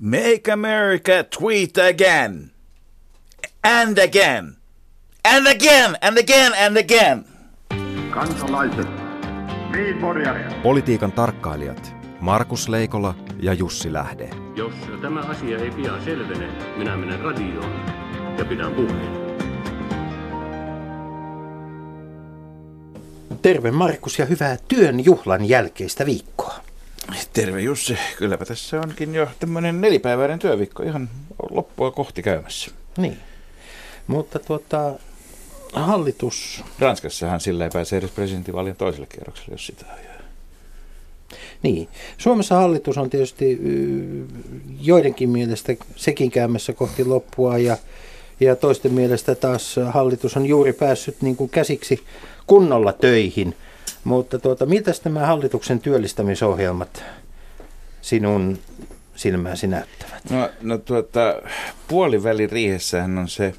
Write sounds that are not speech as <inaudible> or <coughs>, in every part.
Make America tweet again. And again. And again, and again, and again. Kansalaiset, Politiikan tarkkailijat Markus Leikola ja Jussi Lähde. Jos tämä asia ei pian selvene, minä menen radioon ja pidän puheen. Terve Markus ja hyvää työn juhlan jälkeistä viikkoa. Terve Jussi, kylläpä tässä onkin jo tämmöinen nelipäiväinen työviikko ihan loppua kohti käymässä. Niin. Mutta tuota, hallitus... Ranskassahan sillä ei pääse edes presidentinvaalien toiselle kierrokselle, jos sitä ajaa. Niin. Suomessa hallitus on tietysti joidenkin mielestä sekin käymässä kohti loppua ja, ja toisten mielestä taas hallitus on juuri päässyt niin kuin käsiksi kunnolla töihin. Mutta tuota, miltä nämä hallituksen työllistämisohjelmat sinun silmääsi näyttävät? No, no tuota, puoliväliriihessähän on se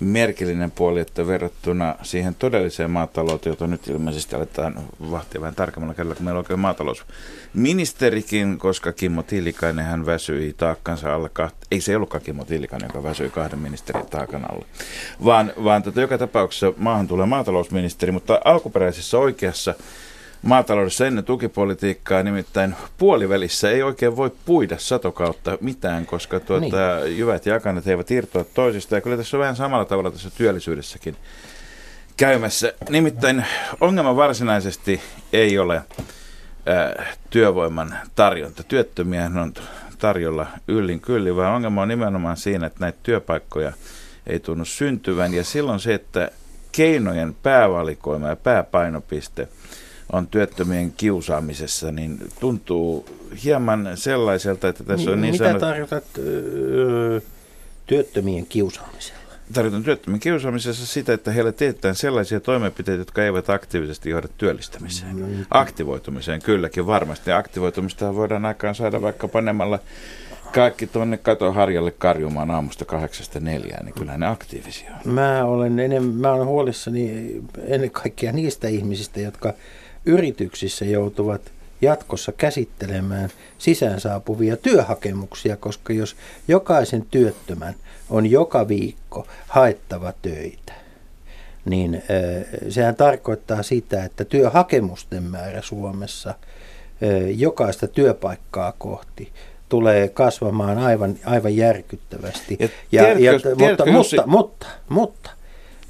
merkillinen puoli, että verrattuna siihen todelliseen maatalouteen, jota nyt ilmeisesti aletaan vahtia vähän tarkemmalla kerralla, kun meillä on oikein maatalousministerikin, koska Kimmo Tiilikainen hän väsyi taakkansa alle, kahta, ei se ollutkaan Kimmo Tiilikainen, joka väsyi kahden ministerin taakan alle, vaan, vaan tota, joka tapauksessa maahan tulee maatalousministeri, mutta alkuperäisessä oikeassa maataloudessa ennen tukipolitiikkaa, nimittäin puolivälissä ei oikein voi puida satokautta mitään, koska tuota, niin. jyvät ja akanat eivät irtoa toisista. Ja kyllä tässä on vähän samalla tavalla tässä työllisyydessäkin käymässä. Nimittäin ongelma varsinaisesti ei ole ää, työvoiman tarjonta. Työttömiä on tarjolla yllin kyllin, vaan ongelma on nimenomaan siinä, että näitä työpaikkoja ei tunnu syntyvän. Ja silloin se, että keinojen päävalikoima ja pääpainopiste – on työttömien kiusaamisessa, niin tuntuu hieman sellaiselta, että tässä on niin Mitä sanot... tarkoitat öö, työttömien kiusaamisella? Tarkoitan työttömien kiusaamisessa sitä, että heille teetetään sellaisia toimenpiteitä, jotka eivät aktiivisesti johda työllistämiseen. No, niin. Aktivoitumiseen kylläkin varmasti. Aktivoitumista voidaan aikaan saada vaikka panemalla kaikki tuonne katoharjalle karjumaan aamusta kahdeksasta neljään, niin kyllä ne aktiivisia on. Mä olen, enemmän, mä olen huolissani ennen kaikkea niistä ihmisistä, jotka yrityksissä joutuvat jatkossa käsittelemään sisään saapuvia työhakemuksia, koska jos jokaisen työttömän on joka viikko haettava töitä, niin sehän tarkoittaa sitä, että työhakemusten määrä Suomessa jokaista työpaikkaa kohti tulee kasvamaan aivan, aivan järkyttävästi. Ja, ja, tiedätkö, ja, tiedätkö, mutta, mutta, mutta, mutta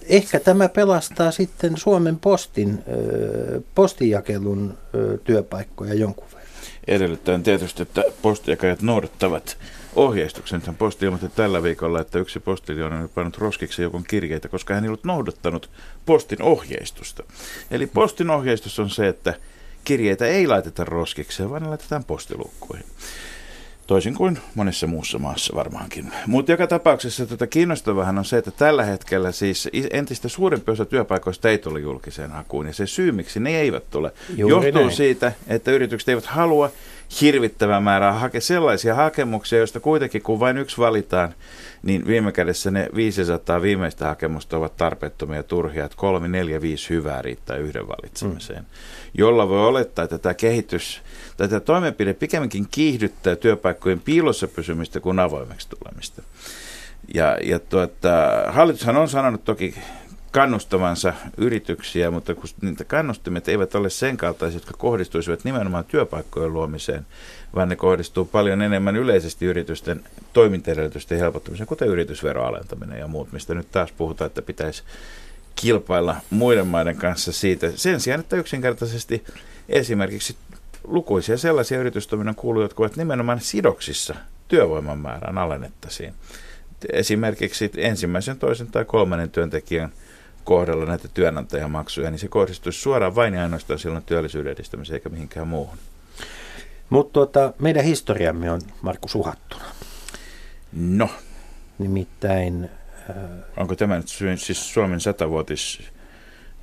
ehkä tämä pelastaa sitten Suomen postin, postijakelun työpaikkoja jonkun verran. Edellyttäen tietysti, että postijakajat noudattavat ohjeistuksen. Hän posti ilmoitti tällä viikolla, että yksi postilion on pannut roskiksi joku kirjeitä, koska hän ei ollut noudattanut postin ohjeistusta. Eli postin ohjeistus on se, että kirjeitä ei laiteta roskikseen, vaan ne laitetaan postilukkuihin. Toisin kuin monessa muussa maassa varmaankin. Mutta joka tapauksessa tota kiinnostavahan on se, että tällä hetkellä siis entistä suurempi osa työpaikoista ei tule julkiseen hakuun. Ja se syy, miksi ne eivät tule, Juuri johtuu näin. siitä, että yritykset eivät halua hirvittävää määrää hakea sellaisia hakemuksia, joista kuitenkin kun vain yksi valitaan, niin viime kädessä ne 500 viimeistä hakemusta ovat tarpeettomia ja turhia, että kolme, neljä, viisi hyvää riittää yhden valitsemiseen. Mm. Jolla voi olettaa, että tämä kehitys, tai tämä toimenpide pikemminkin kiihdyttää työpaikkojen piilossa pysymistä kuin avoimeksi tulemista. Ja, ja tuota, hallitushan on sanonut toki kannustavansa yrityksiä, mutta kun niitä kannustimet eivät ole sen kaltaisia, jotka kohdistuisivat nimenomaan työpaikkojen luomiseen, vaan ne kohdistuu paljon enemmän yleisesti yritysten toimintaedellytysten helpottamiseen, kuten yritysveroalentaminen ja muut, mistä nyt taas puhutaan, että pitäisi kilpailla muiden maiden kanssa siitä. Sen sijaan, että yksinkertaisesti esimerkiksi lukuisia sellaisia yritystoiminnan kuuluja, jotka ovat nimenomaan sidoksissa työvoiman määrään alennettaisiin. Esimerkiksi ensimmäisen, toisen tai kolmannen työntekijän – kohdalla näitä työnantajamaksuja, niin se kohdistuisi suoraan vain ja ainoastaan silloin työllisyyden edistämiseen eikä mihinkään muuhun. Mutta tuota, meidän historiamme on, Markku, suhattuna. No. Nimittäin... Äh, Onko tämä nyt siis Suomen satavuotis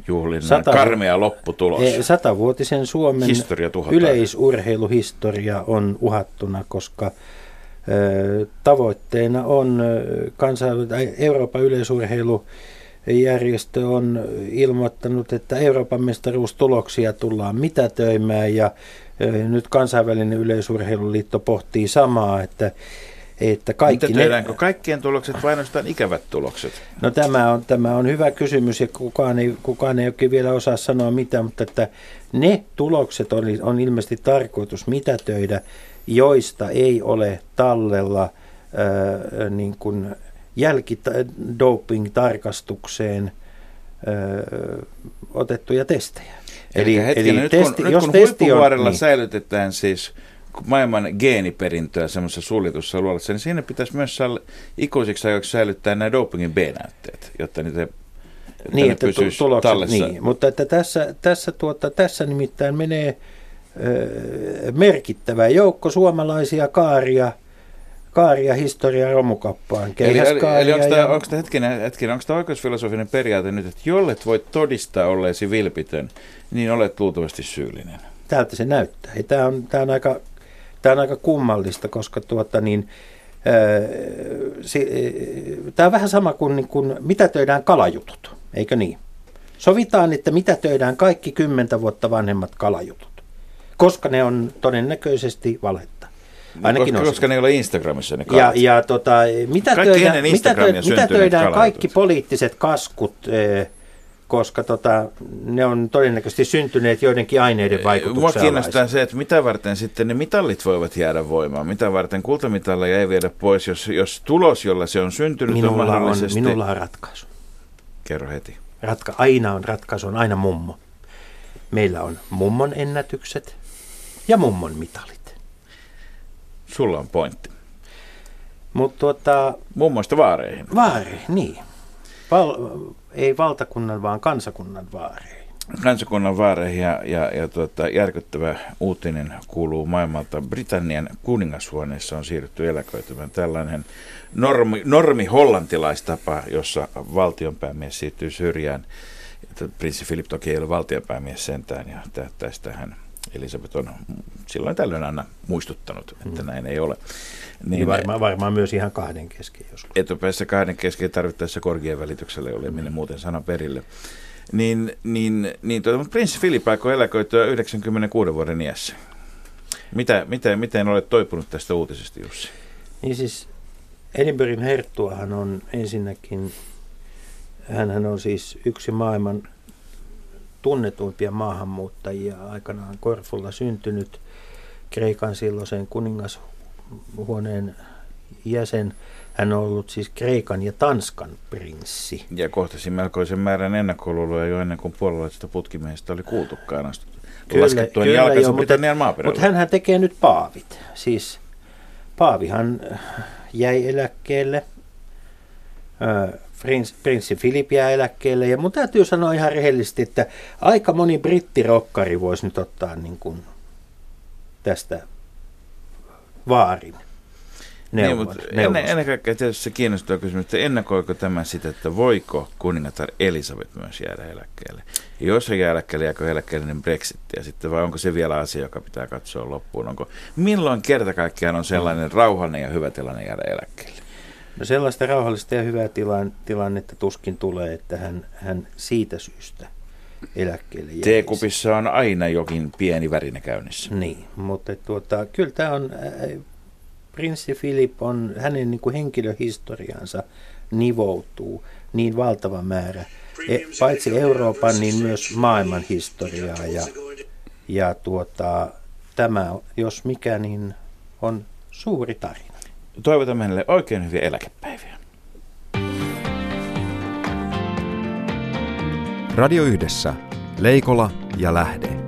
juhlin sata, karmea lopputulos. Satavuotisen Suomen Historia yleisurheiluhistoria on uhattuna, koska äh, tavoitteena on äh, kansa, Euroopan yleisurheilu järjestö on ilmoittanut, että Euroopan mestaruustuloksia tullaan mitätöimään ja Nyt kansainvälinen yleisurheiluliitto pohtii samaa, että että kaikki Mitä tehdäänkö ne... kaikkien tulokset vai ainoastaan ikävät tulokset? No tämä on, tämä on hyvä kysymys ja kukaan ei, kukaan ei oikein vielä osaa sanoa mitä, mutta että ne tulokset on, on ilmeisesti tarkoitus mitätöidä, joista ei ole tallella ää, niin kuin jälkidoping-tarkastukseen otettuja testejä. Eli, eli, hetken, eli nyt testi, kun, jos kun huippuvuorella niin. säilytetään siis maailman geeniperintöä semmoisessa suljetussa luolassa, niin siinä pitäisi myös ikuisiksi ajoiksi säilyttää nämä dopingin B-näytteet, jotta niitä jotta niin, että tulokset, tallessa. Niin, mutta että tässä, tässä, tuota, tässä nimittäin menee ö, merkittävä joukko suomalaisia kaaria, kaaria historia romukappaan. Eli, eli, eli onko tämä, ja... onko tämä hetkinen, hetkinen, onko tämä oikeusfilosofinen periaate nyt, että jollet voit todistaa olleesi vilpitön, niin olet luultavasti syyllinen? Tältä se näyttää. Tämä on, tämä on aika Tämä on aika kummallista, koska tuota niin, Tämä on vähän sama kuin, niin kuin mitä töidään kalajutut, eikö niin? Sovitaan, että mitä töidään kaikki kymmentä vuotta vanhemmat kalajutut, koska ne on todennäköisesti valetta. Ainakin koska, koska ne ei ole Instagramissa ne kalat. Ja, ja tota, mitä, töidään, mitä, töidään, mitä töidään kaikki poliittiset kaskut, koska tota, ne on todennäköisesti syntyneet joidenkin aineiden vaikutuksella. Mua kiinnostaa se, että mitä varten sitten ne mitallit voivat jäädä voimaan. Mitä varten kultamitalleja ei viedä pois, jos, jos tulos, jolla se on syntynyt, minulla on mahdollisesti... On, minulla on ratkaisu. Kerro heti. Ratka, aina on ratkaisu, on aina mummo. Meillä on mummon ennätykset ja mummon mitalit. Sulla on pointti. Mutta tuota... Mummoista vaareihin. Vaareihin, niin. Val, ei valtakunnan, vaan kansakunnan vaareihin. Kansakunnan vaareihin ja, ja, ja tuota, järkyttävä uutinen kuuluu maailmalta. Britannian kuningashuoneessa on siirrytty eläköitymään tällainen normi, normi hollantilaistapa, jossa valtionpäämies siirtyy syrjään. Prinssi Filip toki ei ole valtionpäämies sentään ja tästä tähän Elisabeth on silloin tällöin aina muistuttanut, että mm. näin ei ole. Niin, niin varmaan, varmaan myös ihan kahden kesken joskus. Etupäässä kahden kesken tarvittaessa korgien välityksellä, jolle minne muuten sana perille. Niin, niin, niin tuota, prinssi Filip aikoi eläköityä 96 vuoden iässä. Mitä, miten, miten olet toipunut tästä uutisesta, Jussi? Niin siis Edinburghin herttuahan on ensinnäkin, hän on siis yksi maailman tunnetuimpia maahanmuuttajia aikanaan Korfulla syntynyt Kreikan silloisen kuningashuoneen jäsen. Hän on ollut siis Kreikan ja Tanskan prinssi. Ja kohtasi melkoisen määrän ennakkoluuloja jo ennen kuin puolalaisesta putkimiehistä oli kuultukaan astuttu. Kyllä, kyllä jo, mutta, mutta hänhän tekee nyt paavit. Siis paavihan jäi eläkkeelle prins, prinssi Filip jää eläkkeelle. Ja mun täytyy sanoa ihan rehellisesti, että aika moni brittirokkari voisi nyt ottaa niin kuin tästä vaarin. Neuvon, niin, mutta ennen, ennen kaikkea tietysti se kiinnostava kysymys, että ennakoiko tämä sitä, että voiko kuningatar Elisabeth myös jäädä eläkkeelle? Ja jos se jää eläkkeelle, jääkö eläkkeelle niin Brexit, ja sitten vai onko se vielä asia, joka pitää katsoa loppuun? Onko, milloin kerta kaikkiaan on sellainen rauhallinen ja hyvä tilanne jäädä eläkkeelle? No sellaista rauhallista ja hyvää tilannetta tuskin tulee, että hän, hän siitä syystä eläkkeelle jäisi. Teekupissa on aina jokin pieni värinä käynnissä. Niin, mutta tuota, kyllä tämä on, äh, prinssi Filip on, hänen niin kuin henkilöhistoriansa nivoutuu niin valtava määrä, e, paitsi Euroopan, niin myös maailman historiaa. Ja, ja tuota, tämä, jos mikä, niin on suuri tarina toivotan hänelle oikein hyviä eläkepäiviä. Radio Yhdessä. Leikola ja Lähde.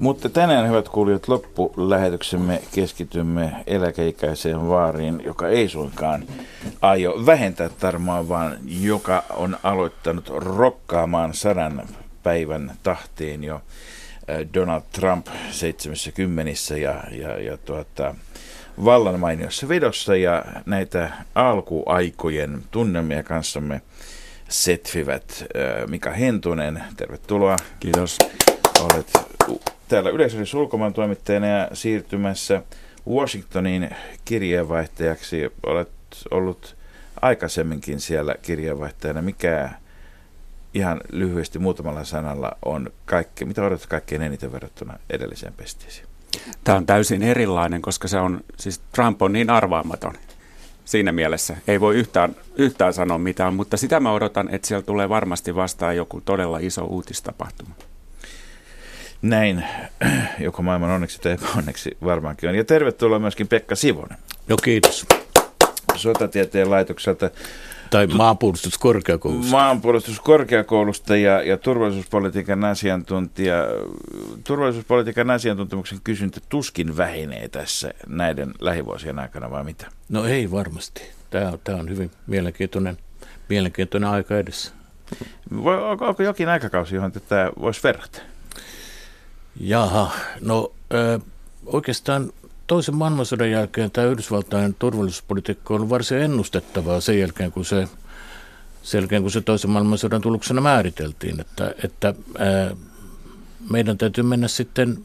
Mutta tänään, hyvät kuulijat, loppulähetyksemme keskitymme eläkeikäiseen vaariin, joka ei suinkaan aio vähentää tarmoa, vaan joka on aloittanut rokkaamaan sadan päivän tahtiin jo Donald Trump 70 ja, ja, ja tuota, vallan mainiossa vedossa ja näitä alkuaikojen tunnelmia kanssamme setvivät Mika Hentunen, tervetuloa. Kiitos. Olet täällä Yleisöllisen ulkomaan toimittajana ja siirtymässä Washingtoniin kirjeenvaihtajaksi. Olet ollut aikaisemminkin siellä kirjeenvaihtajana. Mikä ihan lyhyesti muutamalla sanalla on kaikki, mitä odotat kaikkein eniten verrattuna edelliseen pestiisiin? Tämä on täysin erilainen, koska se on, siis Trump on niin arvaamaton siinä mielessä. Ei voi yhtään, yhtään sanoa mitään, mutta sitä mä odotan, että siellä tulee varmasti vastaan joku todella iso uutistapahtuma. Näin, <clears throat> joko maailman onneksi tai epäonneksi varmaankin on. Ja tervetuloa myöskin Pekka Sivonen. No kiitos. Sotatieteen laitokselta. Tai maanpuolustuskorkeakoulusta. Maanpuolustuskorkeakoulusta ja, ja turvallisuuspolitiikan asiantuntija. Turvallisuuspolitiikan asiantuntemuksen kysyntä tuskin vähenee tässä näiden lähivuosien aikana, vai mitä? No ei varmasti. Tämä on, tämä on hyvin mielenkiintoinen, mielenkiintoinen aika edessä. Voi, onko, onko jokin aikakausi, johon tätä voisi verrata? Jaha, no ö, oikeastaan toisen maailmansodan jälkeen tämä Yhdysvaltain turvallisuuspolitiikka on varsin ennustettavaa sen jälkeen, kun se, sen jälkeen, kun se toisen maailmansodan tuloksena määriteltiin, että, että ää, meidän täytyy mennä sitten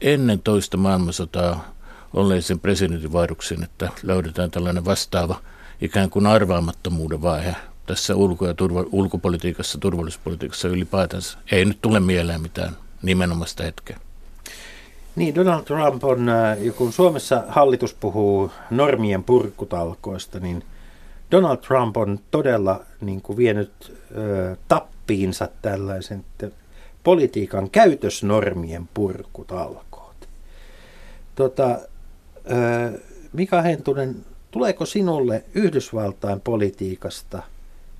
ennen toista maailmansotaa olleisiin presidentinvaihdoksiin, että löydetään tällainen vastaava ikään kuin arvaamattomuuden vaihe tässä ulko- ja turva, ulkopolitiikassa, turvallisuuspolitiikassa ylipäätänsä. Ei nyt tule mieleen mitään nimenomaista hetkeä. Niin, Donald Trump on, äh, kun Suomessa hallitus puhuu normien purkutalkoista, niin Donald Trump on todella niin kuin vienyt ö, tappiinsa tällaisen politiikan käytösnormien purkutalkoot. Tota, ö, Mika Hentunen, tuleeko sinulle Yhdysvaltain politiikasta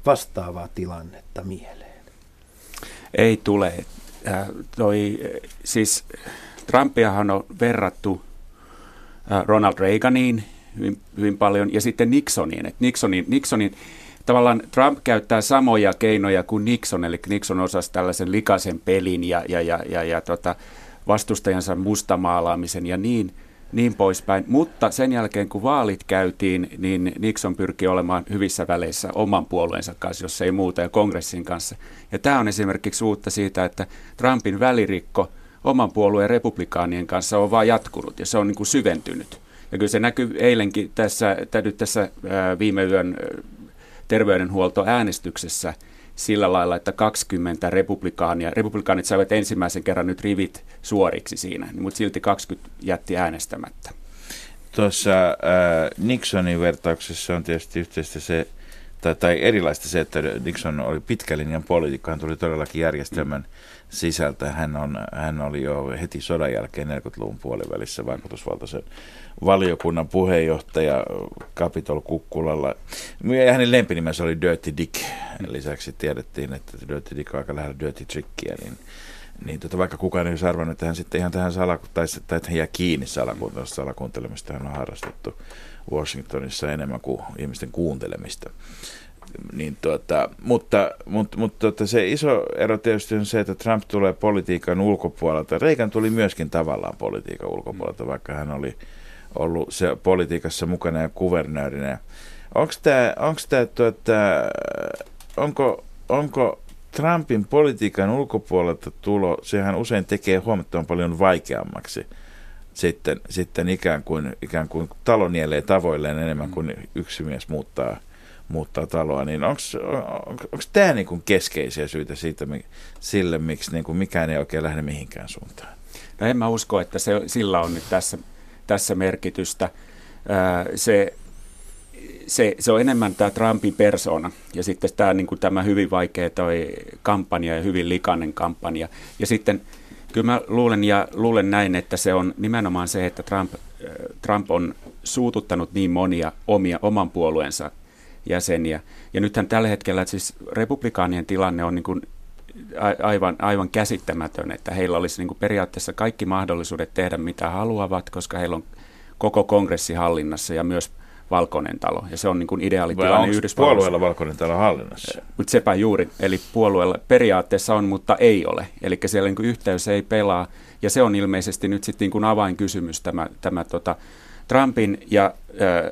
vastaavaa tilannetta mieleen? Ei tule. Äh, toi, siis Trumpiahan on verrattu äh, Ronald Reaganiin hyvin, hyvin paljon ja sitten Nixoniin. Et Nixonin, Nixonin tavallaan Trump käyttää samoja keinoja kuin Nixon, eli Nixon osasi tällaisen likaisen pelin ja, ja, ja, ja, ja tota, vastustajansa mustamaalaamisen ja niin, niin poispäin. Mutta sen jälkeen, kun vaalit käytiin, niin Nixon pyrki olemaan hyvissä väleissä oman puolueensa kanssa, jos ei muuta, ja kongressin kanssa. Ja tämä on esimerkiksi uutta siitä, että Trumpin välirikko – oman puolueen republikaanien kanssa on vaan jatkunut ja se on niin kuin syventynyt. Ja kyllä se näkyy eilenkin tässä, tässä viime yön terveydenhuoltoäänestyksessä sillä lailla, että 20 republikaania, republikaanit saivat ensimmäisen kerran nyt rivit suoriksi siinä, mutta silti 20 jätti äänestämättä. Tuossa äh, Nixonin vertauksessa on tietysti yhteistä se, tai, tai erilaista se, että Nixon oli pitkälinjan poliitikko, hän tuli todellakin järjestelmän mm sisältä. Hän, on, hän oli jo heti sodan jälkeen 40-luvun puolivälissä vaikutusvaltaisen valiokunnan puheenjohtaja Capitol Kukkulalla. Ja hänen lempinimensä oli Dirty Dick. Lisäksi tiedettiin, että Dirty Dick on aika lähellä Dirty Trickia, niin niin tota, vaikka kukaan ei olisi arvannut, että hän sitten ihan tähän salaku- tai, tai että hän jää kiinni salakuuntelemista, salakuuntelemista hän on harrastettu Washingtonissa enemmän kuin ihmisten kuuntelemista. Niin tuota, mutta mutta, mutta tuota, se iso ero tietysti on se, että Trump tulee politiikan ulkopuolelta. Reagan tuli myöskin tavallaan politiikan ulkopuolelta, vaikka hän oli ollut se politiikassa mukana ja kuvernöörinä. Onko tämä, onko tämä tuota, onko, onko Trumpin politiikan ulkopuolelta tulo, sehän usein tekee huomattavan paljon vaikeammaksi sitten, sitten ikään kuin, ikään kuin talo nielee tavoilleen enemmän kuin yksi mies muuttaa muuttaa taloa, niin onko tämä niinku keskeisiä syitä siitä, sille, miksi niinku mikään ei oikein lähde mihinkään suuntaan? No en mä usko, että se, sillä on nyt tässä, tässä merkitystä. se, se, se on enemmän tämä Trumpin persona ja sitten tämä, niin kuin tämä hyvin vaikea toi kampanja ja hyvin likainen kampanja. Ja sitten kyllä mä luulen, ja luulen näin, että se on nimenomaan se, että Trump, Trump on suututtanut niin monia omia, oman puolueensa jäseniä. Ja nythän tällä hetkellä siis republikaanien tilanne on niin kuin aivan, aivan käsittämätön, että heillä olisi niin kuin periaatteessa kaikki mahdollisuudet tehdä mitä haluavat, koska heillä on koko kongressi hallinnassa ja myös Valkoinen talo. Ja se on niin kuin ideaalitilanne Yhdysvalloissa. puolueella Valkoinen talo hallinnassa? Mutta sepä juuri. Eli puolueella periaatteessa on, mutta ei ole. Eli siellä niin kuin yhteys ei pelaa. Ja se on ilmeisesti nyt sitten niin kuin avainkysymys tämä, tämä tota, Trumpin ja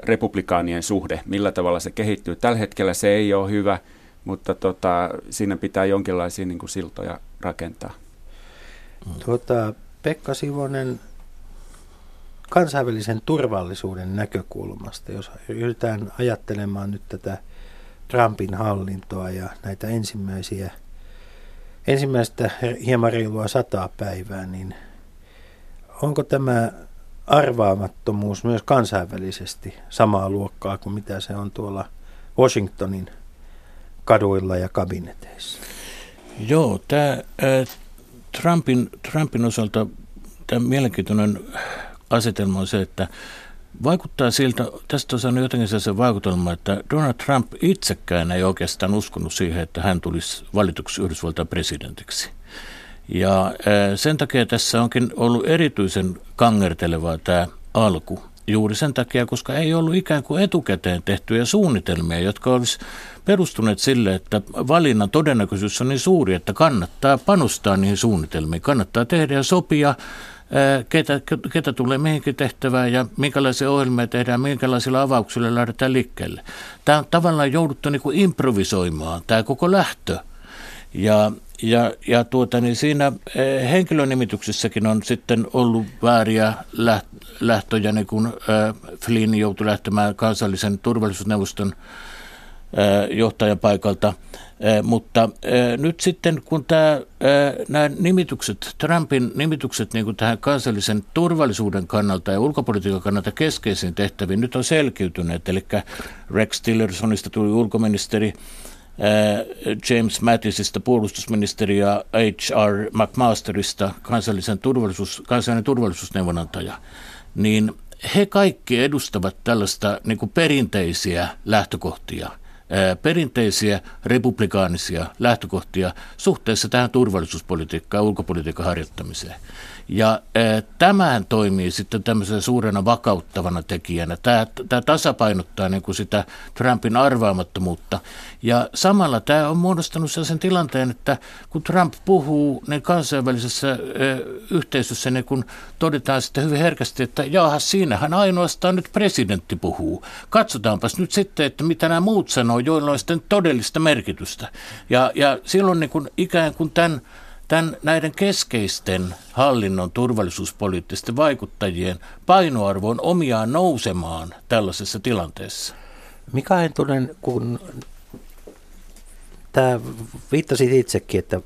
republikaanien suhde, millä tavalla se kehittyy. Tällä hetkellä se ei ole hyvä, mutta tota, siinä pitää jonkinlaisia niin kuin siltoja rakentaa. Tuota, Pekka Sivonen, kansainvälisen turvallisuuden näkökulmasta, jos yritetään ajattelemaan nyt tätä Trumpin hallintoa ja näitä ensimmäisiä, ensimmäistä hieman reilua sataa päivää, niin onko tämä arvaamattomuus myös kansainvälisesti samaa luokkaa kuin mitä se on tuolla Washingtonin kaduilla ja kabineteissa? Joo, tämä Trumpin, Trumpin osalta tämä mielenkiintoinen asetelma on se, että vaikuttaa siltä, tästä on saanut jotenkin se vaikutelma, että Donald Trump itsekään ei oikeastaan uskonut siihen, että hän tulisi valituksi Yhdysvaltain presidentiksi. Ja sen takia tässä onkin ollut erityisen kangertelevaa tämä alku. Juuri sen takia, koska ei ollut ikään kuin etukäteen tehtyjä suunnitelmia, jotka olisi perustuneet sille, että valinnan todennäköisyys on niin suuri, että kannattaa panostaa niihin suunnitelmiin. Kannattaa tehdä ja sopia, ketä, ketä tulee mihinkin tehtävään ja minkälaisia ohjelmia tehdään, minkälaisilla avauksilla lähdetään liikkeelle. Tämä on tavallaan jouduttu niin kuin improvisoimaan, tämä koko lähtö. Ja, ja, ja tuota, niin siinä henkilönimityksessäkin on sitten ollut vääriä lähtöjä, niin kuin Flynn joutui lähtemään kansallisen turvallisuusneuvoston johtajan paikalta. Mutta nyt sitten kun tämä, nämä nimitykset, Trumpin nimitykset niin kuin tähän kansallisen turvallisuuden kannalta ja ulkopolitiikan kannalta keskeisiin tehtäviin nyt on selkiytyneet. Eli Rex Tillersonista tuli ulkoministeri, James Mattisista puolustusministeri ja H.R. McMasterista kansallisen turvallisuus, kansallinen turvallisuusneuvonantaja, niin he kaikki edustavat tällaista niin perinteisiä lähtökohtia – perinteisiä republikaanisia lähtökohtia suhteessa tähän turvallisuuspolitiikkaan ja ulkopolitiikan harjoittamiseen. Ja tämähän toimii sitten tämmöisenä suurena vakauttavana tekijänä. Tämä, tämä tasapainottaa niin kuin sitä Trumpin arvaamattomuutta. Ja samalla tämä on muodostanut sellaisen tilanteen, että kun Trump puhuu, niin kansainvälisessä yhteisössä niin kun todetaan sitten hyvin herkästi, että jaha, siinähän ainoastaan nyt presidentti puhuu. Katsotaanpas nyt sitten, että mitä nämä muut sanoo, joilla on sitten todellista merkitystä. Ja, ja silloin niin kun ikään kuin tämän tämän, näiden keskeisten hallinnon turvallisuuspoliittisten vaikuttajien painoarvo on omiaan nousemaan tällaisessa tilanteessa? Mika Entunen, kun tämä viittasit itsekin, että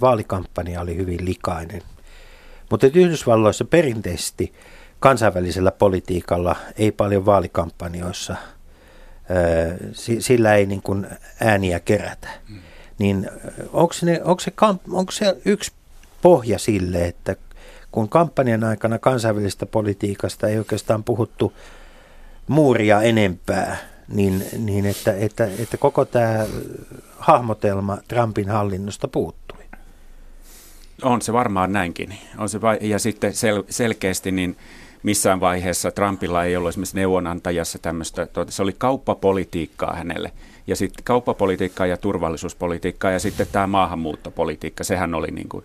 vaalikampanja oli hyvin likainen, mutta Yhdysvalloissa perinteisesti kansainvälisellä politiikalla ei paljon vaalikampanjoissa, sillä ei niin kuin ääniä kerätä. Niin onko, ne, onko, se, onko se yksi pohja sille, että kun kampanjan aikana kansainvälisestä politiikasta ei oikeastaan puhuttu muuria enempää, niin, niin että, että, että koko tämä hahmotelma Trumpin hallinnosta puuttui. On se varmaan näinkin. On se va- ja sitten sel- selkeästi niin missään vaiheessa Trumpilla ei ollut esimerkiksi neuvonantajassa tämmöistä, tuota, se oli kauppapolitiikkaa hänelle – ja sitten kauppapolitiikkaa ja turvallisuuspolitiikkaa ja sitten tämä maahanmuuttopolitiikka, sehän oli niin kuin,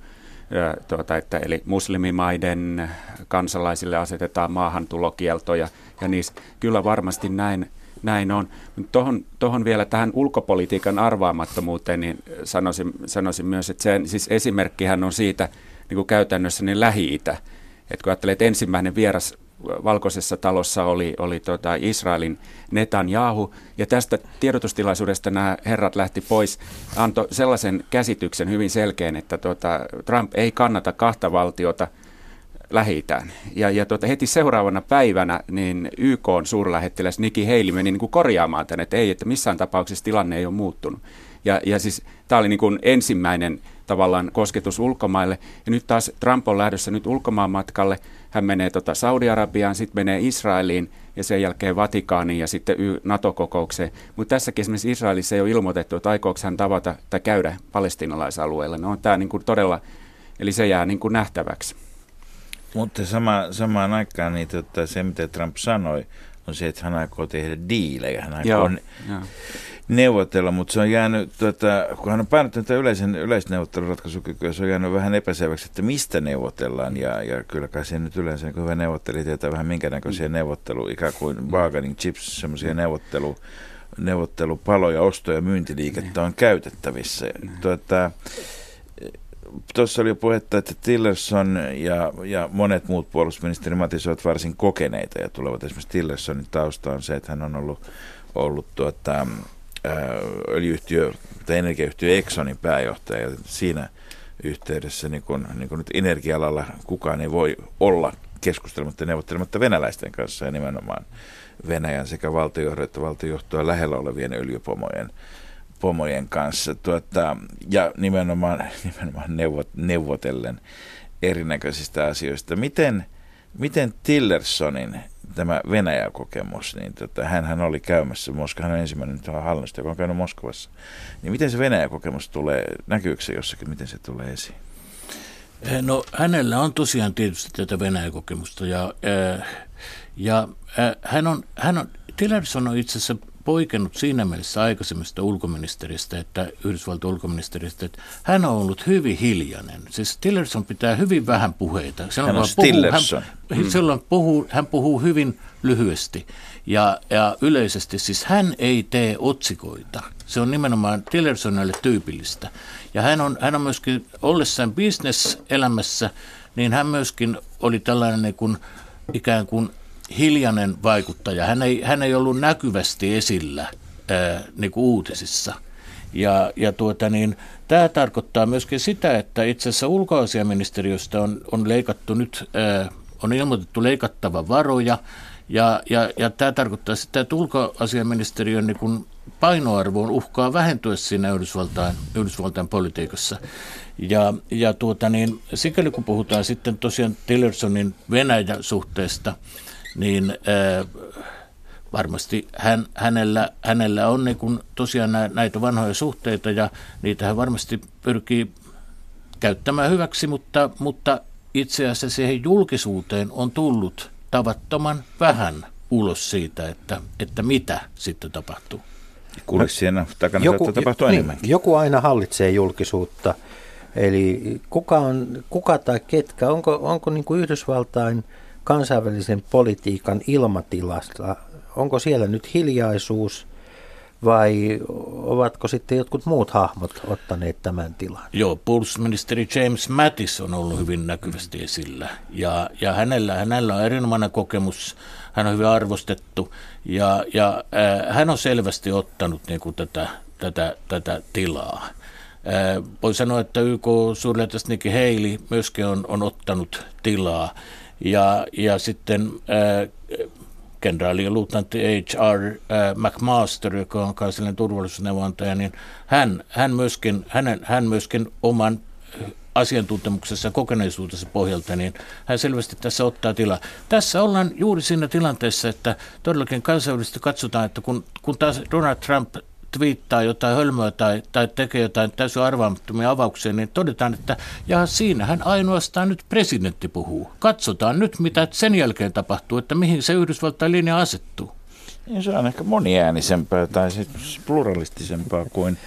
tuota, että eli muslimimaiden kansalaisille asetetaan maahantulokieltoja ja niissä kyllä varmasti näin, näin on. Tuohon, tohon vielä tähän ulkopolitiikan arvaamattomuuteen niin sanoisin, sanoisin myös, että sen, siis esimerkkihän on siitä niin kuin käytännössä niin Lähi-Itä. Että kun ajattelee, että ensimmäinen vieras valkoisessa talossa oli, oli tota Israelin Netanyahu, ja tästä tiedotustilaisuudesta nämä herrat lähti pois, antoi sellaisen käsityksen hyvin selkeän, että tota, Trump ei kannata kahta valtiota lähitään. Ja, ja tota, heti seuraavana päivänä niin YK on suurlähettiläs Nikki Haley meni niin kuin korjaamaan tänne, että ei, että missään tapauksessa tilanne ei ole muuttunut. Ja, ja siis tämä oli niin kuin ensimmäinen tavallaan kosketus ulkomaille. Ja nyt taas Trump on lähdössä nyt ulkomaanmatkalle. Hän menee tota Saudi-Arabiaan, sitten menee Israeliin ja sen jälkeen Vatikaaniin ja sitten NATO-kokoukseen. Mutta tässäkin esimerkiksi Israelissa ei ole ilmoitettu, että aikooko hän tavata tai käydä palestinalaisalueella. No on tämä niin kuin todella, eli se jää niin kuin nähtäväksi. Mutta sama, samaan aikaan niin tota, se, mitä Trump sanoi, on se, että hän aikoo tehdä diilejä. Hän aikoo joo, joo neuvotella, mutta se on jäänyt, tuota, kun hän on painottanut tätä yleisen, yleisneuvotteluratkaisukykyä, se on jäänyt vähän epäselväksi, että mistä neuvotellaan, ja, ja kyllä kai se nyt yleensä, kun hyvä neuvotteli, tietää vähän minkä näköisiä neuvottelu, ikään kuin bargaining chips, semmoisia neuvottelu, neuvottelupaloja, osto- ja myyntiliikettä on käytettävissä. Tuota, tuossa oli jo puhetta, että Tillerson ja, ja monet muut puolustusministeri Matis ovat varsin kokeneita ja tulevat esimerkiksi Tillersonin tausta on se, että hän on ollut, ollut tuota, öljyhtiö tai energiayhtiö Exxonin pääjohtaja ja siinä yhteydessä niin kun, niin kun nyt energialalla kukaan ei voi olla keskustelematta ja neuvottelematta venäläisten kanssa ja nimenomaan Venäjän sekä valtiojohdon että valtiojohtoa lähellä olevien öljypomojen pomojen kanssa tuota, ja nimenomaan, <laughs> nimenomaan neuvot, neuvotellen erinäköisistä asioista. Miten, miten Tillersonin tämä Venäjä-kokemus, niin tota, hän oli käymässä, Moska, hän on ensimmäinen hallinnosta, joka on käynyt Moskovassa. Niin miten se Venäjä-kokemus tulee, näkyykö se jossakin, miten se tulee esiin? Eh, no hänellä on tosiaan tietysti tätä Venäjä-kokemusta ja, äh, ja äh, hän on, hän on, on itse asiassa poikennut siinä mielessä aikaisemmasta ulkoministeristä, että Yhdysvaltain ulkoministeristä, että hän on ollut hyvin hiljainen. Siis Tillerson pitää hyvin vähän puheita. Silloin hän on. Puhuu, hän, silloin puhuu, hän puhuu hyvin lyhyesti ja, ja yleisesti. Siis hän ei tee otsikoita. Se on nimenomaan Tillersonille tyypillistä. Ja hän on, hän on myöskin ollessaan bisneselämässä, niin hän myöskin oli tällainen niin kuin, ikään kuin hiljainen vaikuttaja. Hän ei, hän ei ollut näkyvästi esillä ää, niin kuin uutisissa. Ja, ja tuota niin, tämä tarkoittaa myöskin sitä, että itse asiassa ulkoasiaministeriöstä on, on leikattu nyt, ää, on ilmoitettu leikattava varoja, ja, ja, ja tämä tarkoittaa sitä, että ulkoasiaministeriön niin painoarvo on uhkaa vähentyä siinä Yhdysvaltain, Yhdysvaltain politiikassa. Ja, ja tuota niin, sikäli kun puhutaan sitten tosiaan Tillersonin Venäjä-suhteesta, niin äh, varmasti hän, hänellä, hänellä on niin kuin tosiaan näitä vanhoja suhteita ja niitä hän varmasti pyrkii käyttämään hyväksi, mutta, mutta itse asiassa siihen julkisuuteen on tullut tavattoman vähän ulos siitä, että, että mitä sitten tapahtuu. Kulissien takana joku, tapahtuu niin, enemmänkin. Joku aina hallitsee julkisuutta. Eli kuka, on, kuka tai ketkä, onko, onko niin kuin Yhdysvaltain – kansainvälisen politiikan ilmatilasta, onko siellä nyt hiljaisuus vai ovatko sitten jotkut muut hahmot ottaneet tämän tilan? Joo, puolustusministeri James Mattis on ollut hyvin näkyvästi esillä ja, ja hänellä, hänellä on erinomainen kokemus, hän on hyvin arvostettu ja, ja äh, hän on selvästi ottanut niin kuin tätä, tätä, tätä tilaa. Äh, voi sanoa, että YK suurlähettiläs Nikki Haley myöskin on, on ottanut tilaa. Ja, ja sitten äh, kenraali ja luutnantti H.R. Äh, McMaster, joka on kansallinen turvallisuusneuvontaja, niin hän, hän, myöskin, hänen, hän myöskin oman asiantuntemuksessa ja kokonaisuudessa pohjalta, niin hän selvästi tässä ottaa tilaa. Tässä ollaan juuri siinä tilanteessa, että todellakin kansainvälisesti katsotaan, että kun, kun taas Donald Trump twiittaa jotain hölmöä tai, tai tekee jotain täysin arvaamattomia avauksia, niin todetaan, että ja siinähän ainoastaan nyt presidentti puhuu. Katsotaan nyt, mitä sen jälkeen tapahtuu, että mihin se Yhdysvaltain linja asettuu. Ja se on ehkä moniäänisempää tai siis pluralistisempaa kuin,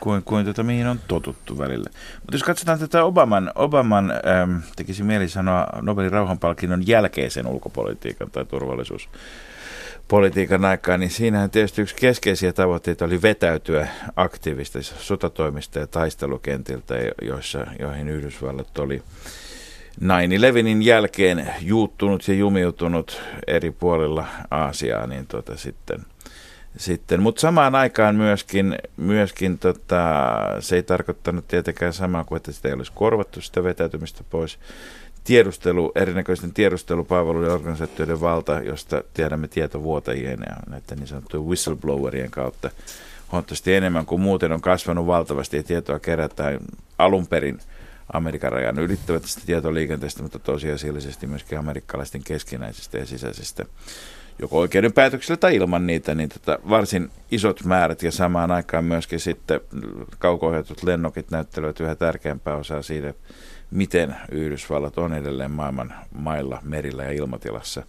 kuin, kuin tota, mihin on totuttu välillä. Mutta jos katsotaan tätä Obaman, Obaman ähm, tekisi mieli sanoa Nobelin rauhanpalkinnon jälkeisen ulkopolitiikan tai turvallisuus politiikan aikaa, niin siinähän tietysti yksi keskeisiä tavoitteita oli vetäytyä aktiivista sotatoimista ja taistelukentiltä, joissa, joihin Yhdysvallat oli 9-11 jälkeen juuttunut ja jumiutunut eri puolilla Aasiaa, niin tota sitten, sitten. Mutta samaan aikaan myöskin, myöskin tota, se ei tarkoittanut tietenkään samaa kuin, että sitä ei olisi korvattu sitä vetäytymistä pois tiedustelu, erinäköisten tiedustelupalveluiden organisaatioiden valta, josta tiedämme tietovuotajien ja näiden niin sanottujen whistleblowerien kautta huomattavasti enemmän kuin muuten on kasvanut valtavasti ja tietoa kerätään alun perin Amerikan rajan ylittävästä tietoliikenteestä, mutta tosiasiallisesti myöskin amerikkalaisten keskinäisestä ja sisäisestä joko oikeuden päätöksellä tai ilman niitä, niin tota varsin isot määrät ja samaan aikaan myöskin sitten kauko lennokit näyttelevät yhä tärkeämpää osaa siitä, miten Yhdysvallat on edelleen maailman mailla, merillä ja ilmatilassa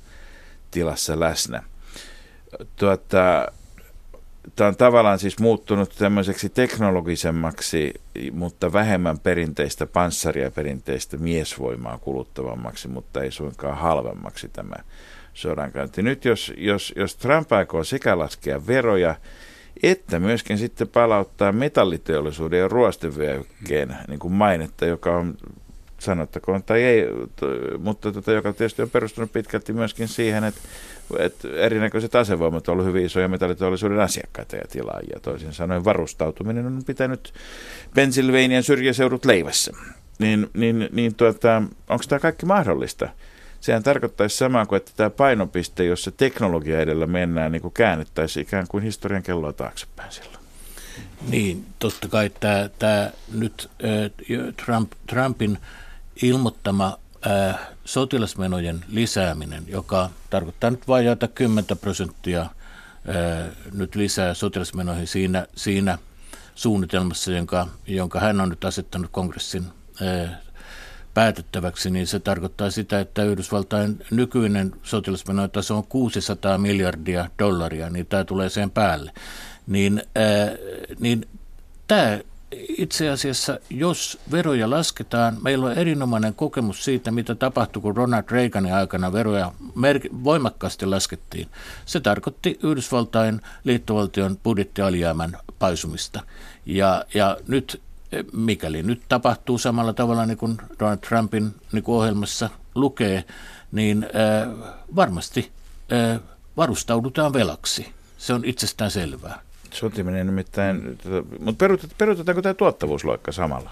tilassa läsnä. Tuota, tämä on tavallaan siis muuttunut tämmöiseksi teknologisemmaksi, mutta vähemmän perinteistä panssaria perinteistä miesvoimaa kuluttavammaksi, mutta ei suinkaan halvemmaksi tämä sodankäynti. Nyt jos, jos, jos Trump aikoo sekä laskea veroja että myöskin sitten palauttaa metalliteollisuuden ja ruostevyöhykkeen niin mainetta, joka on sanottakoon tai ei, mutta tota, joka tietysti on perustunut pitkälti myöskin siihen, että, että erinäköiset asevoimat on ollut hyvin isoja metalliteollisuuden asiakkaita ja tilaajia. Toisin sanoen varustautuminen on pitänyt Pennsylvanian syrjäseudut leivässä. Niin, niin, niin tuota, onko tämä kaikki mahdollista? Sehän tarkoittaisi samaa kuin, että tämä painopiste, jossa teknologia edellä mennään, niin kuin käännettäisiin ikään kuin historian kelloa taaksepäin silloin. Niin, totta kai tämä, tämä nyt Trump, Trumpin ilmoittama äh, sotilasmenojen lisääminen, joka tarkoittaa nyt vajaata 10 prosenttia äh, nyt lisää sotilasmenoihin siinä, siinä suunnitelmassa, jonka, jonka hän on nyt asettanut kongressin äh, päätettäväksi, niin se tarkoittaa sitä, että Yhdysvaltain nykyinen sotilasmenojen taso on 600 miljardia dollaria, niin tämä tulee sen päälle. Niin, äh, niin tämä itse asiassa, jos veroja lasketaan, meillä on erinomainen kokemus siitä, mitä tapahtui, kun Ronald Reaganin aikana veroja mer- voimakkaasti laskettiin. Se tarkoitti Yhdysvaltain liittovaltion budjettialijäämän paisumista. Ja, ja nyt, mikäli nyt tapahtuu samalla tavalla niin kuin Donald Trumpin niin kuin ohjelmassa lukee, niin äh, varmasti äh, varustaudutaan velaksi. Se on itsestään selvää. Sotiminen nimittäin, mutta peruutetaanko tämä tuottavuusloikka samalla?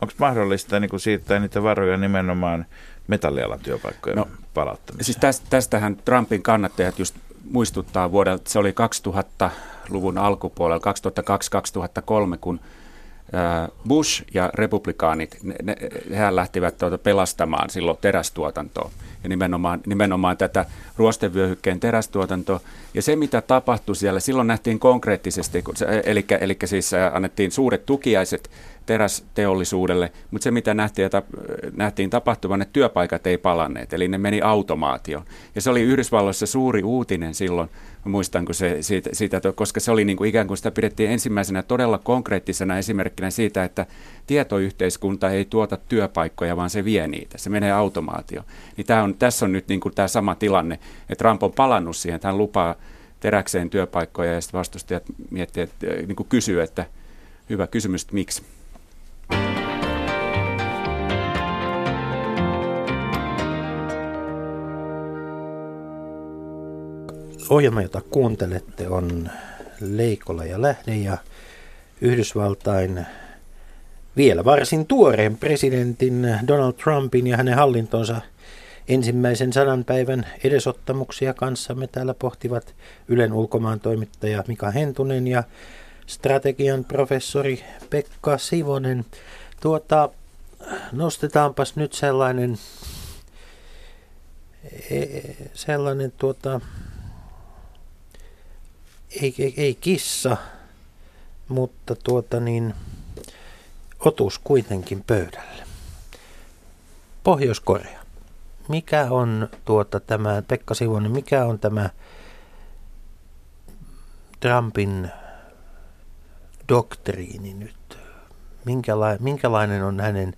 Onko mahdollista niin siirtää niitä varoja nimenomaan metallialan työpaikkojen no, palauttamiseen? Siis tästä, tästähän Trumpin kannattajat just muistuttaa vuodelta, se oli 2000-luvun alkupuolella, 2002-2003, kun Bush ja republikaanit, ne, ne, hehän lähtivät tuota pelastamaan silloin terästuotantoa ja nimenomaan, nimenomaan tätä ruostevyöhykkeen terästuotantoa. Ja se, mitä tapahtui siellä, silloin nähtiin konkreettisesti, eli, eli siis annettiin suuret tukiaiset terästeollisuudelle, mutta se mitä nähtiin, nähtiin tapahtuvan, että työpaikat ei palanneet, eli ne meni automaatioon. Ja se oli Yhdysvalloissa suuri uutinen silloin, muistan, kun se, siitä, siitä, koska se oli niin kuin ikään kuin sitä pidettiin ensimmäisenä todella konkreettisena esimerkkinä siitä, että tietoyhteiskunta ei tuota työpaikkoja, vaan se vie niitä, se menee automaatioon. Niin tämä on, tässä on nyt niin kuin tämä sama tilanne, että Trump on palannut siihen, että hän lupaa teräkseen työpaikkoja ja sitten vastustajat miettii, että, niin kuin kysyy, että hyvä kysymys, että miksi. Ohjelma, jota kuuntelette, on Leikola ja Lähde ja Yhdysvaltain vielä varsin tuoreen presidentin Donald Trumpin ja hänen hallintonsa ensimmäisen sadan päivän edesottamuksia kanssamme täällä pohtivat Ylen ulkomaan toimittaja Mika Hentunen ja strategian professori Pekka Sivonen. Tuota, nostetaanpas nyt sellainen, e, sellainen tuota, ei, ei, ei kissa, mutta tuota niin, otus kuitenkin pöydälle. Pohjois-Korea. Mikä on tuota tämä, Pekka Sivonen, mikä on tämä Trumpin doktriini nyt? Minkäla- minkälainen on hänen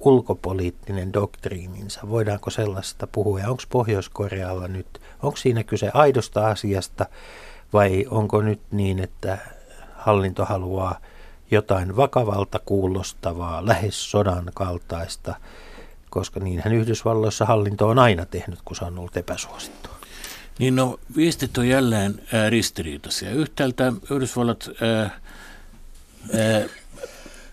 ulkopoliittinen doktriininsa? Voidaanko sellaista puhua? Onko Pohjois-Korealla nyt, onko siinä kyse aidosta asiasta vai onko nyt niin, että hallinto haluaa jotain vakavalta kuulostavaa, lähes sodan kaltaista, koska niinhän Yhdysvalloissa hallinto on aina tehnyt, kun se on ollut epäsuosittua. Niin no, viestit on jälleen ristiriitaisia. Yhtäältä Yhdysvallat ää, ää,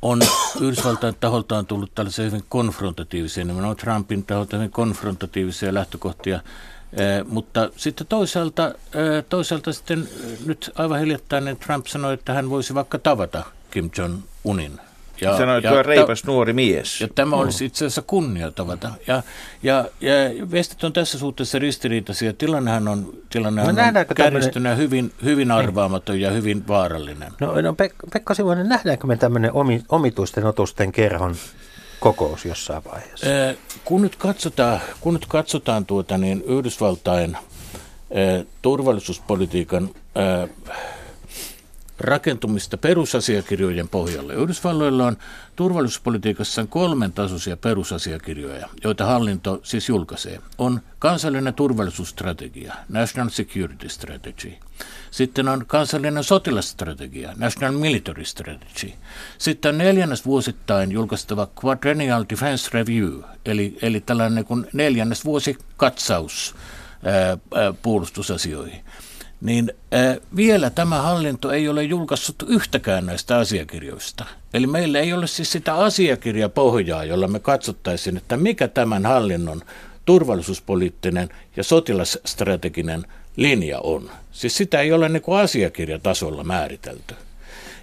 on Yhdysvaltain taholta on tullut tällaisia hyvin konfrontatiivisia, nimenomaan Trumpin taholta hyvin konfrontatiivisia lähtökohtia mutta sitten toisaalta, toisaalta sitten nyt aivan hiljattain Trump sanoi, että hän voisi vaikka tavata Kim Jong-unin. Ja, sanoi, että on reipas nuori mies. Ja tämä olisi itse asiassa kunnia tavata. Ja, ja, ja vestit on tässä suhteessa ristiriitaisia. Tilannehan on, tilannehan no, on kärjistynä hyvin, hyvin arvaamaton ja hyvin vaarallinen. No, no Pek- Pekka Sivonen, nähdäänkö me tämmöinen omi, omituisten otusten kerhon kokous jossain vaiheessa? Kun nyt katsotaan, kun nyt katsotaan tuota, niin Yhdysvaltain turvallisuuspolitiikan rakentumista perusasiakirjojen pohjalle. Yhdysvalloilla on turvallisuuspolitiikassaan kolmen tasoisia perusasiakirjoja, joita hallinto siis julkaisee. On kansallinen turvallisuusstrategia, National Security Strategy. Sitten on kansallinen sotilasstrategia, National Military Strategy. Sitten on neljännes vuosittain julkaistava Quadrennial Defense Review, eli, eli tällainen kuin neljännes vuosikatsaus ää, ää, puolustusasioihin niin äh, vielä tämä hallinto ei ole julkaissut yhtäkään näistä asiakirjoista. Eli meillä ei ole siis sitä asiakirjapohjaa, jolla me katsottaisiin, että mikä tämän hallinnon turvallisuuspoliittinen ja sotilasstrateginen linja on. Siis sitä ei ole niin kuin asiakirjatasolla määritelty.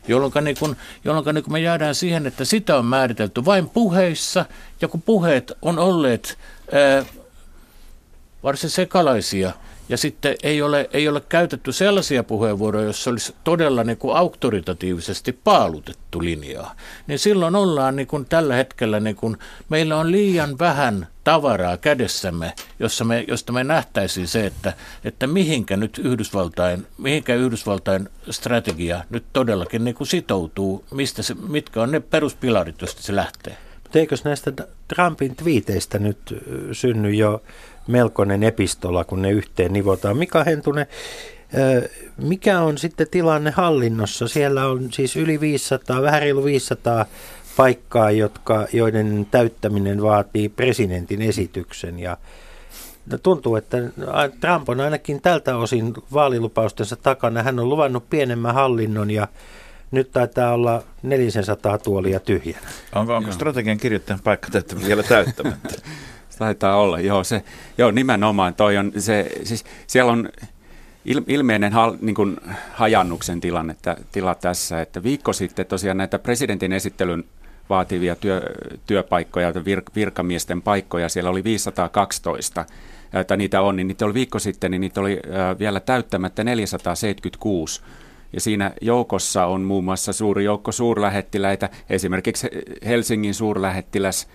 Jolloin, niin kun, jolloin niin kun me jäädään siihen, että sitä on määritelty vain puheissa, ja kun puheet on olleet ää, varsin sekalaisia – ja sitten ei ole, ei ole käytetty sellaisia puheenvuoroja, joissa olisi todella niin kuin auktoritatiivisesti paalutettu linjaa. Niin silloin ollaan niin kuin tällä hetkellä, niin kuin, meillä on liian vähän tavaraa kädessämme, jossa me, josta me nähtäisiin se, että, että mihinkä nyt Yhdysvaltain, mihinkä Yhdysvaltain strategia nyt todellakin niin kuin sitoutuu, mistä se, mitkä on ne peruspilarit, joista se lähtee. Eikös näistä Trumpin twiiteistä nyt synny jo melkoinen epistola, kun ne yhteen nivotaan. Mika Hentunen, mikä on sitten tilanne hallinnossa? Siellä on siis yli 500, vähän reilu 500 paikkaa, jotka, joiden täyttäminen vaatii presidentin esityksen ja No tuntuu, että Trump on ainakin tältä osin vaalilupaustensa takana. Hän on luvannut pienemmän hallinnon ja nyt taitaa olla 400 tuolia tyhjänä. Onko, onko strategian kirjoittajan paikka vielä täyttämättä? <laughs> Taitaa olla, joo, se, joo nimenomaan toi on se, siis siellä on il, ilmeinen hal, niin kuin hajannuksen tilanne, tila tässä, että viikko sitten tosiaan näitä presidentin esittelyn vaativia työ, työpaikkoja, vir, virkamiesten paikkoja, siellä oli 512, että niitä on, niin niitä oli viikko sitten, niin niitä oli vielä täyttämättä 476. Ja siinä joukossa on muun muassa suuri joukko suurlähettiläitä, esimerkiksi Helsingin suurlähettiläs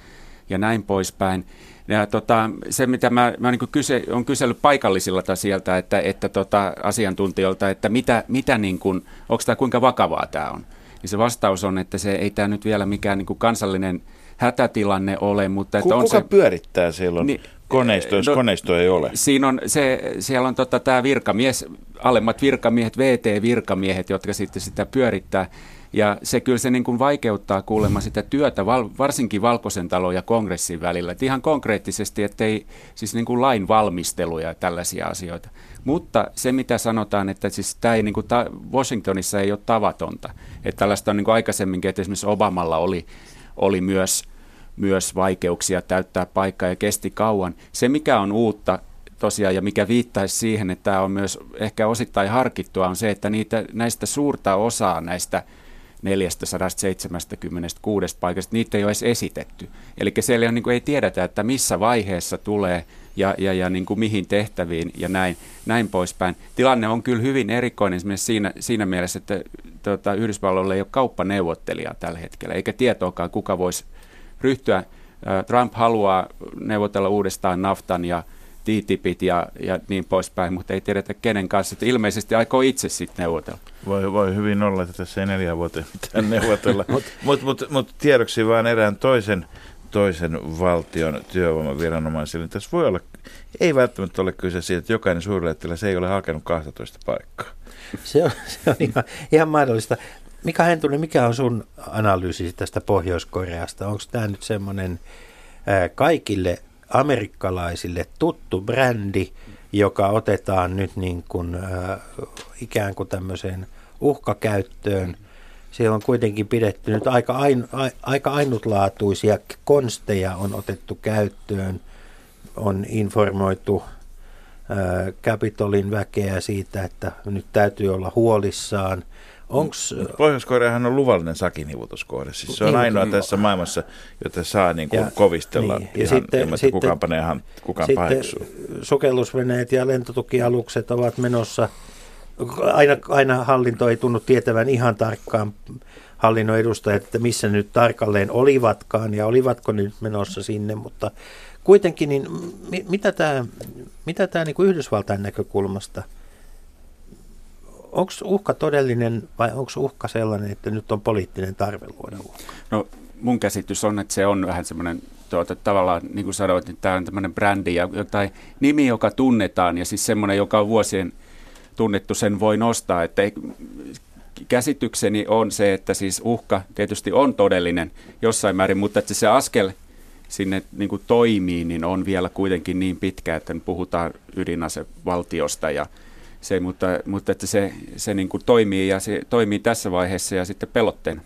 ja näin poispäin. Ja tota, se, mitä mä, mä niin kyse, on kysellyt paikallisilta sieltä, että, että tota, asiantuntijoilta, että mitä, mitä niin kuin, onko tämä kuinka vakavaa tämä on, niin se vastaus on, että se ei tämä nyt vielä mikään niin kuin kansallinen hätätilanne ole. Mutta että Kuka on se, pyörittää silloin niin, koneisto, jos no, koneisto ei ole? Siinä on se, siellä on tota, tämä virkamies, alemmat virkamiehet, VT-virkamiehet, jotka sitten sitä pyörittää. Ja se kyllä se niin kuin vaikeuttaa kuulemma sitä työtä, varsinkin Valkoisen talon ja kongressin välillä. Et ihan konkreettisesti, ettei siis niin kuin lain valmisteluja ja tällaisia asioita. Mutta se, mitä sanotaan, että siis tämä ei, niin kuin ta- Washingtonissa ei ole tavatonta. Että tällaista on niin kuin aikaisemminkin, että esimerkiksi Obamalla oli, oli myös, myös vaikeuksia täyttää paikkaa ja kesti kauan. Se, mikä on uutta tosiaan ja mikä viittaisi siihen, että tämä on myös ehkä osittain harkittua, on se, että niitä, näistä suurta osaa näistä – 476 paikasta, niitä ei ole edes esitetty. Eli siellä on, niin kuin, ei tiedetä, että missä vaiheessa tulee ja, ja, ja niin kuin mihin tehtäviin ja näin, näin poispäin. Tilanne on kyllä hyvin erikoinen esimerkiksi siinä, siinä mielessä, että tuota, Yhdysvalloilla ei ole kauppaneuvottelijaa tällä hetkellä, eikä tietoakaan, kuka voisi ryhtyä. Trump haluaa neuvotella uudestaan naftan ja TTIPit ja, ja niin poispäin, mutta ei tiedetä kenen kanssa. Että ilmeisesti aikoo itse sitten neuvotella. Voi, voi hyvin olla, että tässä ei neljä vuotta mitään <laughs> neuvotella. Mutta mut, mut, mut tiedoksi vain erään toisen, toisen valtion työvoimaviranomaisille. Tässä voi olla, ei välttämättä ole kyse siitä, että jokainen suurlähettiläs ei ole hakenut 12 paikkaa. Se on, se on ihan, ihan mahdollista. Mika Hentunen, mikä on sun analyysi tästä Pohjois-Koreasta? Onko tämä nyt semmoinen kaikille amerikkalaisille tuttu brändi, joka otetaan nyt niin kuin, äh, ikään kuin tämmöiseen uhkakäyttöön. Siellä on kuitenkin pidetty nyt aika, ain, a, aika ainutlaatuisia konsteja on otettu käyttöön. On informoitu äh, Capitolin väkeä siitä, että nyt täytyy olla huolissaan – Onks... Pohjois-Koreahan on luvallinen sakinivutuskohde. Siis se on niin, ainoa niin, tässä maailmassa, jota saa niin kuin ja, kovistella niin. ja ihan sitten, ilman, sitten, kukaan panee ihan, kukaan sitten sukellusveneet ja lentotukialukset ovat menossa. Aina, aina hallinto ei tunnu tietävän ihan tarkkaan hallinnon edustajat, että missä nyt tarkalleen olivatkaan ja olivatko nyt menossa sinne, mutta kuitenkin, niin mitä tämä, mitä tämä niin kuin Yhdysvaltain näkökulmasta – onko uhka todellinen vai onko uhka sellainen, että nyt on poliittinen tarve luoda uhka? No mun käsitys on, että se on vähän semmoinen tuota, tavallaan, niin kuin sanoit, että tämä on tämmöinen brändi ja jotain nimi, joka tunnetaan ja siis semmoinen, joka on vuosien tunnettu, sen voi nostaa. Että käsitykseni on se, että siis uhka tietysti on todellinen jossain määrin, mutta että se askel sinne niin kuin toimii, niin on vielä kuitenkin niin pitkä, että puhutaan ydinasevaltiosta ja se, mutta, mutta että se, se niin kuin toimii ja se toimii tässä vaiheessa ja sitten pelotteena.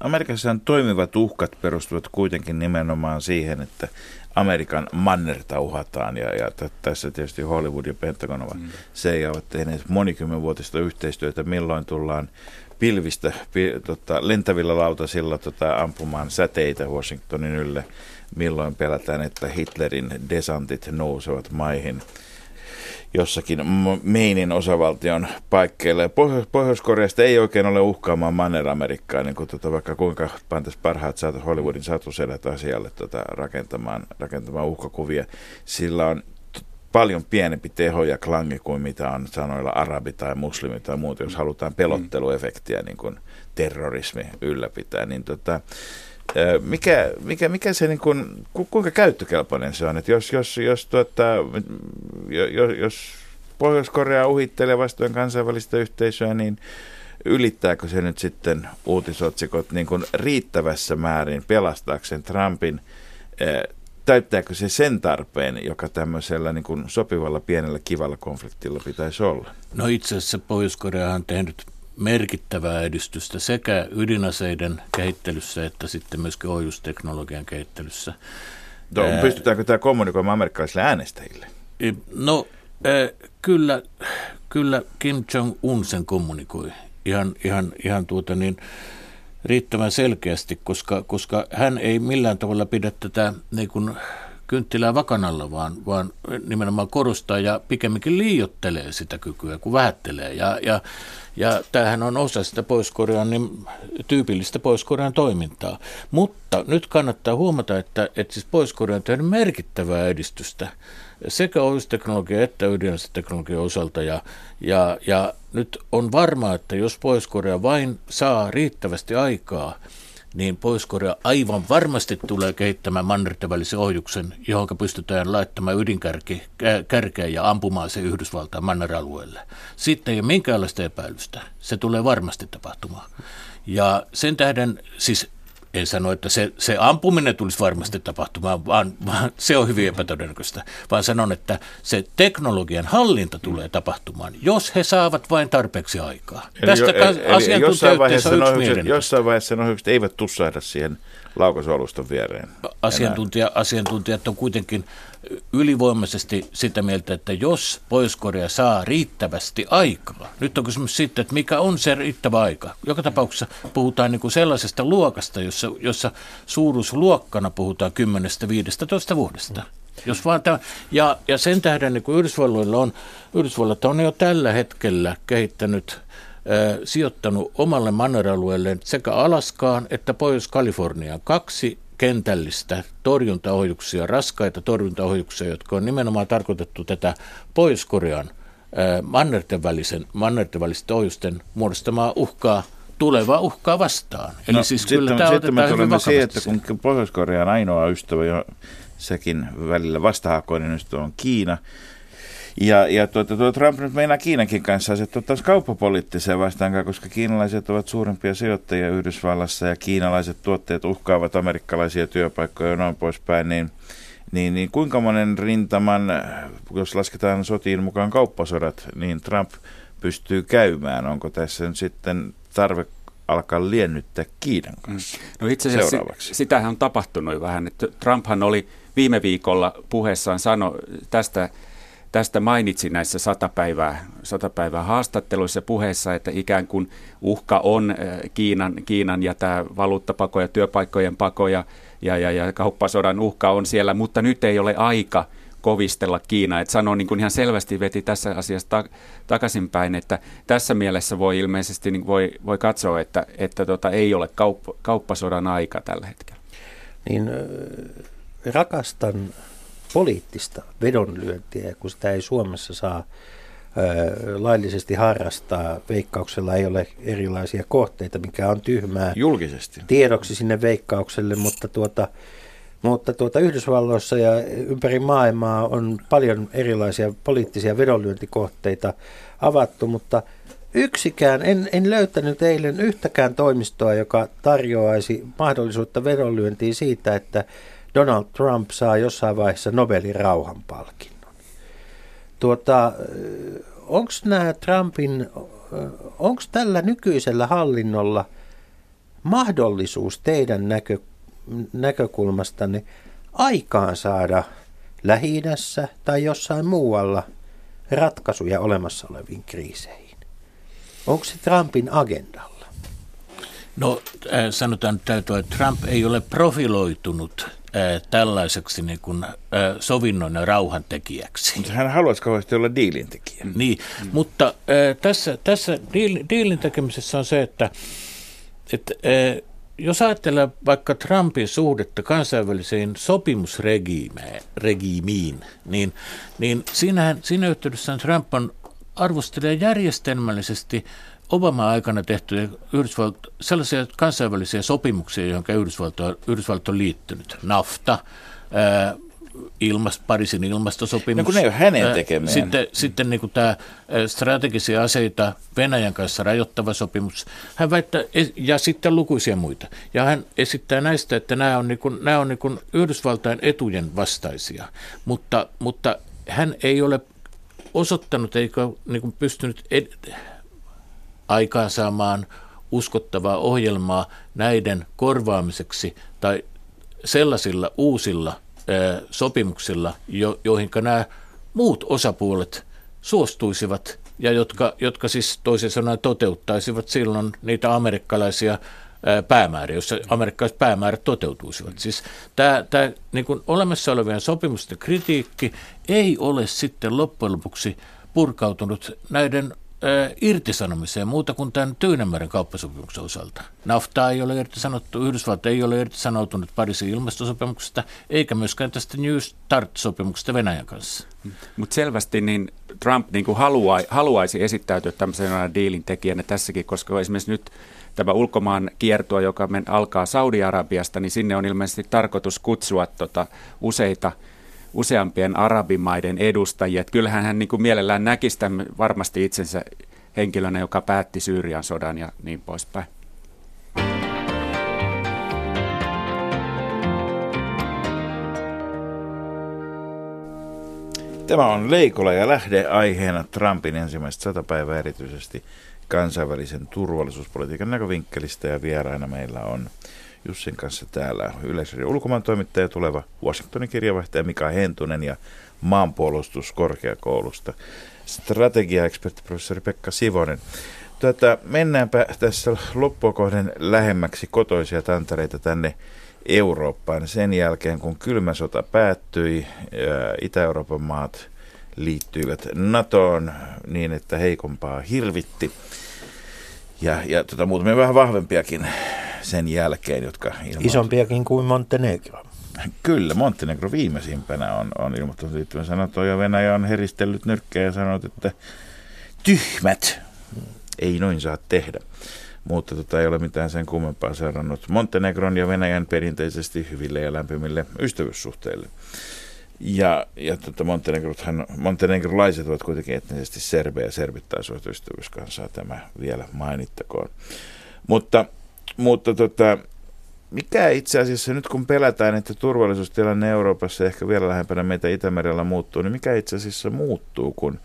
Amerikassa toimivat uhkat perustuvat kuitenkin nimenomaan siihen, että Amerikan mannerta uhataan ja, ja t- tässä tietysti Hollywood ja Pentagon ovat mm. ja ovat tehneet monikymmenvuotista yhteistyötä, milloin tullaan pilvistä pi, tota, lentävillä lautasilla tota, ampumaan säteitä Washingtonin ylle, milloin pelätään, että Hitlerin desantit nousevat maihin jossakin Meinin osavaltion paikkeille. Pohjois- Pohjois-Koreasta ei oikein ole uhkaamaan Manner-Amerikkaa, niin kuin tuota, vaikka kuinka pantaisi parhaat saatu, Hollywoodin satusedät asialle tuota, rakentamaan, rakentamaan uhkakuvia. Sillä on paljon pienempi teho ja klangi kuin mitä on sanoilla arabi tai muslimi tai muuta, jos halutaan pelotteluefektiä niin kuin terrorismi ylläpitää. Niin tota, mikä, mikä, mikä se, niin kuin, kuinka käyttökelpoinen se on? Että jos, jos, jos, tuota, jos, jos Pohjois-Korea uhittelee vastoin kansainvälistä yhteisöä, niin ylittääkö se nyt sitten uutisotsikot niin kuin riittävässä määrin pelastaakseen Trumpin täyttääkö se sen tarpeen, joka tämmöisellä niin kuin sopivalla pienellä kivalla konfliktilla pitäisi olla? No itse asiassa Pohjois-Korea on tehnyt merkittävää edistystä sekä ydinaseiden kehittelyssä että sitten myöskin ohjusteknologian kehittelyssä. No, pystytäänkö tämä kommunikoimaan amerikkalaisille äänestäjille? No kyllä, kyllä Kim Jong-un sen kommunikoi ihan, ihan, ihan tuota niin, riittävän selkeästi, koska, koska hän ei millään tavalla pidä tätä niin kuin kynttilää vakanalla, vaan, vaan nimenomaan korostaa ja pikemminkin liiottelee sitä kykyä, kun vähättelee. Ja, ja, ja tämähän on osa sitä pois niin tyypillistä pois toimintaa. Mutta nyt kannattaa huomata, että, että siis pois on tehnyt merkittävää edistystä sekä ohjusteknologia että ydinaseteknologian osalta. Ja, ja, ja nyt on varmaa, että jos Pohjois-Korea vain saa riittävästi aikaa, niin Pohjois-Korea aivan varmasti tulee kehittämään mannerten välisen ohjuksen, johon pystytään laittamaan ydinkärkeen ja ampumaan se Yhdysvaltain manneralueelle. Sitten ei ole minkäänlaista epäilystä. Se tulee varmasti tapahtumaan. Ja sen tähden, siis en sano, että se, se ampuminen tulisi varmasti tapahtumaan, vaan, vaan se on hyvin epätodennäköistä, vaan sanon, että se teknologian hallinta tulee tapahtumaan, jos he saavat vain tarpeeksi aikaa. Eli Tästä jo, eli, eli jossain vaiheessa, ohjukset, jossain vaiheessa ohjukset eivät tussahda siihen laukaisaluston viereen. Asiantuntija, asiantuntijat on kuitenkin ylivoimaisesti sitä mieltä, että jos Pohjois-Korea saa riittävästi aikaa, nyt on kysymys siitä, että mikä on se riittävä aika. Joka tapauksessa puhutaan niin kuin sellaisesta luokasta, jossa, jossa suuruusluokkana puhutaan 10-15 vuodesta. Jos vaan tämä, ja, ja sen tähden niin kuin Yhdysvalloilla on, Yhdysvallat on jo tällä hetkellä kehittänyt sijoittanut omalle manneralueelleen sekä Alaskaan että Pohjois-Kaliforniaan kaksi kentällistä torjuntaohjuksia, raskaita torjuntaohjuksia, jotka on nimenomaan tarkoitettu tätä Pohjois-Korean mannerten, välisen, mannerten välisten ohjusten muodostamaa uhkaa tulevaa uhkaa vastaan. Eli no, siis sitten, kyllä tämä sitten me tulemme siihen, että kun Pohjois-Korea on ainoa ystävä, jo sekin välillä vastahakoinen ystävä on Kiina, ja, ja tuota, tuo Trump nyt meinaa Kiinankin kanssa asettua kauppapoliittiseen vastaan, koska kiinalaiset ovat suurempia sijoittajia Yhdysvallassa ja kiinalaiset tuotteet uhkaavat amerikkalaisia työpaikkoja ja noin poispäin, niin, niin, niin kuinka monen rintaman, jos lasketaan sotiin mukaan kauppasodat, niin Trump pystyy käymään? Onko tässä nyt sitten tarve alkaa liennyttää Kiinan kanssa no itse asiassa seuraavaksi? sitähän on tapahtunut vähän. Trumphan oli viime viikolla puheessaan sano tästä tästä mainitsi näissä sata päivää, sata haastatteluissa puheessa, että ikään kuin uhka on äh, Kiinan, Kiinan ja tämä valuuttapako ja työpaikkojen pako ja, ja, ja, ja kauppasodan uhka on siellä, mutta nyt ei ole aika kovistella Kiinaa. Että sanoo niin kuin ihan selvästi veti tässä asiassa ta- takaisinpäin, että tässä mielessä voi ilmeisesti niin voi, voi katsoa, että, että tota, ei ole kauppa, kauppasodan aika tällä hetkellä. Niin rakastan poliittista vedonlyöntiä, kun sitä ei Suomessa saa laillisesti harrastaa. Veikkauksella ei ole erilaisia kohteita, mikä on tyhmää. Julkisesti. Tiedoksi sinne veikkaukselle, mutta tuota, mutta tuota Yhdysvalloissa ja ympäri maailmaa on paljon erilaisia poliittisia vedonlyöntikohteita avattu, mutta yksikään, en, en löytänyt eilen yhtäkään toimistoa, joka tarjoaisi mahdollisuutta vedonlyöntiin siitä, että Donald Trump saa jossain vaiheessa Nobelin rauhanpalkinnon. Tuota, onko nämä Trumpin, onko tällä nykyisellä hallinnolla mahdollisuus teidän näkö, näkökulmastanne aikaan saada lähi tai jossain muualla ratkaisuja olemassa oleviin kriiseihin? Onko se Trumpin agendalla? No äh, sanotaan että Trump ei ole profiloitunut tällaiseksi niin kuin, sovinnon ja rauhan tekijäksi. Mutta hän haluaisi kauheasti olla diilintekijä. Niin, mm. mutta tässä, tässä diilin tekemisessä on se, että, että jos ajattelee vaikka Trumpin suhdetta kansainväliseen sopimusregiimiin, niin, niin siinähän, siinä yhteydessä Trump on arvostelee järjestelmällisesti Obama aikana tehtyjä Yhdysvalt, sellaisia kansainvälisiä sopimuksia, joihin Yhdysvalto, Yhdysvalto on liittynyt. NAFTA, ää, ilmast, Pariisin ilmastosopimus. No kun ne ei ole hänen tekemään. Sitten, sitten niin tämä strategisia aseita Venäjän kanssa rajoittava sopimus. Hän väittää, ja sitten lukuisia muita. Ja hän esittää näistä, että nämä on, niin kuin, nämä on niin kuin Yhdysvaltain etujen vastaisia. Mutta, mutta hän ei ole osoittanut eikä niin kuin pystynyt ed- aikaansaamaan uskottavaa ohjelmaa näiden korvaamiseksi tai sellaisilla uusilla sopimuksilla, jo, joihin nämä muut osapuolet suostuisivat ja jotka, jotka siis toisin sanoen toteuttaisivat silloin niitä amerikkalaisia päämääriä, joissa amerikkalaiset päämäärät toteutuisivat. Siis tämä, tämä niin kuin olemassa olevien sopimusten kritiikki ei ole sitten loppujen lopuksi purkautunut näiden irtisanomiseen muuta kuin tämän Tyynemeren kauppasopimuksen osalta. NAFTA ei ole irtisanottu, Yhdysvallat ei ole irtisanoutunut Pariisin ilmastosopimuksesta, eikä myöskään tästä New Start-sopimuksesta Venäjän kanssa. Mutta selvästi niin Trump niin kuin haluaa, haluaisi esittäytyä tämmöisenä diilin tekijänä tässäkin, koska esimerkiksi nyt tämä ulkomaan kiertoa, joka men, alkaa Saudi-Arabiasta, niin sinne on ilmeisesti tarkoitus kutsua tota, useita – useampien arabimaiden edustajia. Että kyllähän hän niin kuin mielellään näkisi tämän varmasti itsensä henkilönä, joka päätti Syyrian sodan ja niin poispäin. Tämä on Leikola ja lähde aiheena Trumpin ensimmäistä sata päivää erityisesti kansainvälisen turvallisuuspolitiikan näkövinkkelistä ja vieraina meillä on Jussin kanssa täällä Yleisradion ulkomaan toimittaja, tuleva Washingtonin kirjavaihtaja Mika Hentunen ja maanpuolustuskorkeakoulusta strategiaekspertti professori Pekka Sivonen. Tätä, mennäänpä tässä loppua kohden lähemmäksi kotoisia tantareita tänne Eurooppaan. Sen jälkeen, kun kylmä sota päättyi, Itä-Euroopan maat liittyivät NATOon niin, että heikompaa hirvitti. Ja, ja tota, muutamia vähän vahvempiakin sen jälkeen, jotka ilmoittivat. Isompiakin kuin Montenegro. Kyllä, Montenegro viimeisimpänä on, on ilmoittanut liittyvänsä NATO ja Venäjä on heristellyt nyrkkejä ja sanonut, että tyhmät, ei noin saa tehdä. Mutta tota, ei ole mitään sen kummempaa seurannut Montenegron ja Venäjän perinteisesti hyville ja lämpimille ystävyyssuhteille. Ja, ja tota Montenegrothan, montenegrolaiset ovat kuitenkin etnisesti serbejä, serbit taas ovat ystävyyskansaa, tämä vielä mainittakoon. Mutta mutta tota, mikä itse asiassa nyt kun pelätään, että turvallisuustilanne Euroopassa ehkä vielä lähempänä meitä Itämerellä muuttuu, niin mikä itse asiassa muuttuu, kun,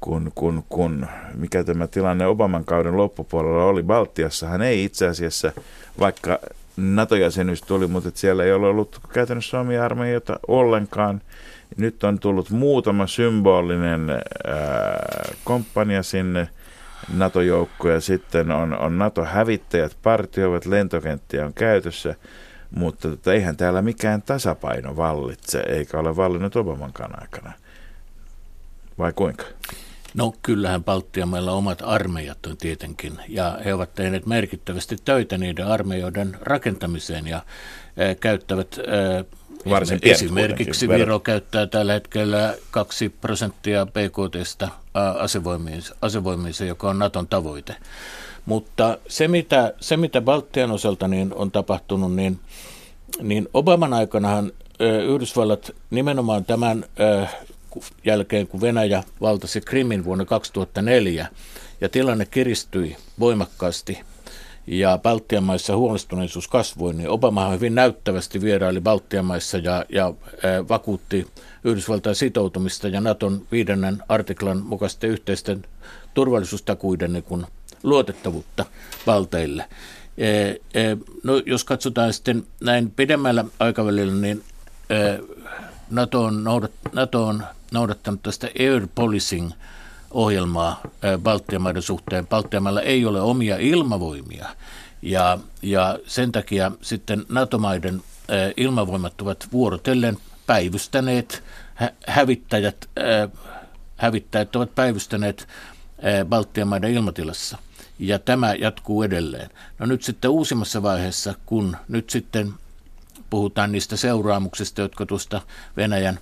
kun, kun, kun mikä tämä tilanne Obaman kauden loppupuolella oli. Baltiassahan ei itse asiassa, vaikka NATO-jäsenyys tuli, mutta siellä ei ole ollut käytännössä omia armeijoita ollenkaan. Nyt on tullut muutama symbolinen ää, komppania sinne NATO-joukkoja, sitten on, on NATO-hävittäjät partioivat, lentokenttiä on käytössä, mutta tota, eihän täällä mikään tasapaino vallitse, eikä ole vallinnut Obamankaan aikana. Vai kuinka? No kyllähän Baltian meillä omat armeijat on tietenkin, ja he ovat tehneet merkittävästi töitä niiden armeijoiden rakentamiseen ja äh, käyttävät äh, Varsin Esimerkiksi Viro käyttää tällä hetkellä 2 prosenttia BKTstä asevoimiinsa, asevoimiinsa, joka on Naton tavoite. Mutta se, mitä, se, mitä Baltian osalta niin on tapahtunut, niin, niin Obaman aikanahan Yhdysvallat nimenomaan tämän jälkeen, kun Venäjä valtasi Krimin vuonna 2004 ja tilanne kiristyi voimakkaasti ja Baltian maissa huolestuneisuus kasvoi, niin Obama hyvin näyttävästi vieraili Baltian maissa ja, ja vakuutti Yhdysvaltain sitoutumista ja Naton viidennen artiklan mukaisten yhteisten turvallisuustakuiden niin kuin luotettavuutta valteille. No, jos katsotaan sitten näin pidemmällä aikavälillä, niin NATO on, noudat, NATO on noudattanut tästä air policing ohjelmaa Baltian maiden suhteen. Baltian mailla ei ole omia ilmavoimia ja, ja sen takia sitten NATO-maiden ilmavoimat ovat vuorotellen päivystäneet, hävittäjät, hävittäjät ovat päivystäneet Baltian maiden ilmatilassa. Ja tämä jatkuu edelleen. No nyt sitten uusimmassa vaiheessa, kun nyt sitten puhutaan niistä seuraamuksista, jotka tuosta Venäjän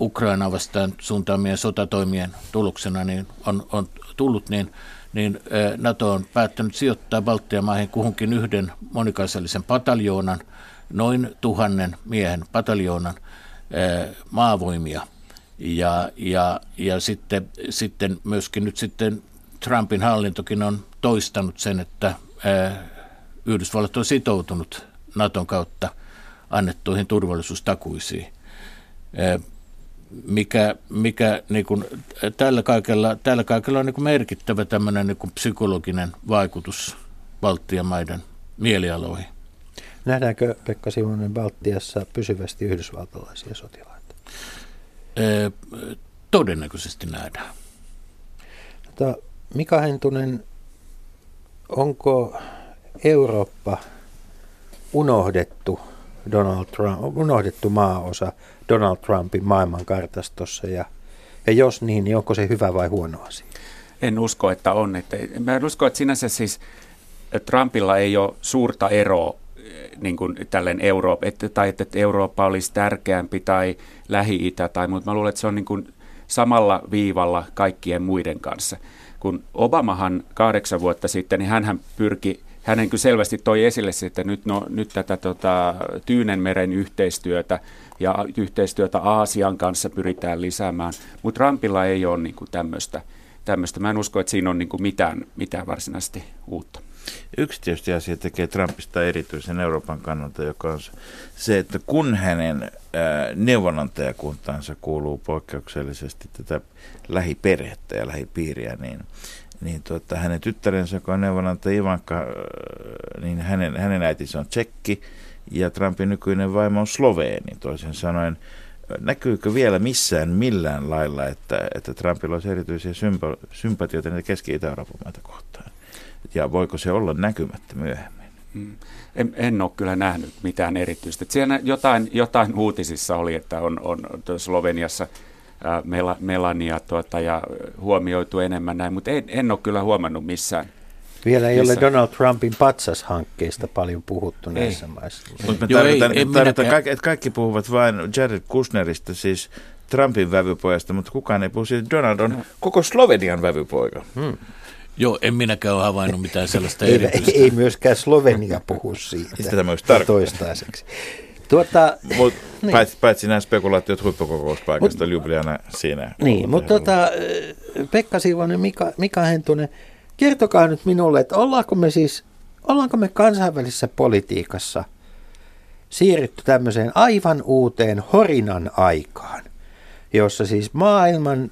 Ukraina vastaan suuntaamien sotatoimien tuloksena niin on, on tullut, niin, niin NATO on päättänyt sijoittaa Baltian maihin kuhunkin yhden monikansallisen pataljoonan, noin tuhannen miehen pataljoonan maavoimia. Ja, ja, ja sitten, sitten myöskin nyt sitten Trumpin hallintokin on toistanut sen, että Yhdysvallat on sitoutunut Naton kautta annettuihin turvallisuustakuisiin. Mikä, mikä niin kuin, tällä, kaikella, tällä kaikella on niin kuin merkittävä tämmöinen niin kuin psykologinen vaikutus Baltian maiden mielialoihin. Nähdäänkö Pekka Simonen Baltiassa pysyvästi yhdysvaltalaisia sotilaita? Ee, todennäköisesti nähdään. Mutta Mika Hentunen, onko Eurooppa unohdettu Donald Trump, unohdettu maaosa Donald Trumpin maailmankartastossa ja, ja jos niin, niin onko se hyvä vai huono asia? En usko, että on. Että, mä en usko, että sinänsä siis että Trumpilla ei ole suurta eroa niin kuin tälleen Eurooppa, että, tai että Eurooppa olisi tärkeämpi tai Lähi-Itä tai mutta mä luulen, että se on niin kuin samalla viivalla kaikkien muiden kanssa. Kun Obamahan kahdeksan vuotta sitten, niin hän pyrki hänen kyllä selvästi toi esille että nyt, no, nyt tätä tota, Tyynenmeren yhteistyötä ja yhteistyötä Aasian kanssa pyritään lisäämään, mutta Trumpilla ei ole niin tämmöistä. Mä en usko, että siinä on niin mitään, mitään varsinaisesti uutta. Yksi tietysti asia tekee Trumpista erityisen Euroopan kannalta, joka on se, että kun hänen neuvonantajakuntaansa kuuluu poikkeuksellisesti tätä lähiperhettä ja lähipiiriä, niin niin tuota, hänen tyttärensä, joka on neuvonantaja Ivanka, niin hänen, hänen äitinsä on tsekki ja Trumpin nykyinen vaimo on sloveeni. Toisin sanoen, näkyykö vielä missään millään lailla, että, että Trumpilla olisi erityisiä sympa, sympatioita näitä Keski-Itä-Euroopan maita kohtaan? Ja voiko se olla näkymättä myöhemmin? Mm. En, en ole kyllä nähnyt mitään erityistä. Siellä jotain, jotain uutisissa oli, että on, on Sloveniassa – Melania tuota, ja huomioitu enemmän näin, mutta en, en ole kyllä huomannut missään. Vielä ei missä... ole Donald Trumpin patsashankkeesta paljon puhuttu ei. näissä maissa. Mutta me tarvitaan, ei, tarvitaan kaikki, että kaikki puhuvat vain Jared Kushnerista, siis Trumpin vävypojasta, mutta kukaan ei puhu siitä. Donald on no. koko Slovenian vävypoika. Hmm. Joo, en minäkään ole havainnut mitään <laughs> sellaista ei, ei, ei myöskään Slovenia puhu siitä. Sitä myös toistaiseksi. Tuota, Mut, niin. paitsi, paitsi nämä spekulaatiot huippukokouspaikkasta Ljubljana siinä. Niin, mutta tuota, Pekka Siivonen, Mika, Mika Hentunen, kertokaa nyt minulle, että ollaanko me siis, ollaanko me kansainvälisessä politiikassa siirrytty tämmöiseen aivan uuteen horinan aikaan, jossa siis maailman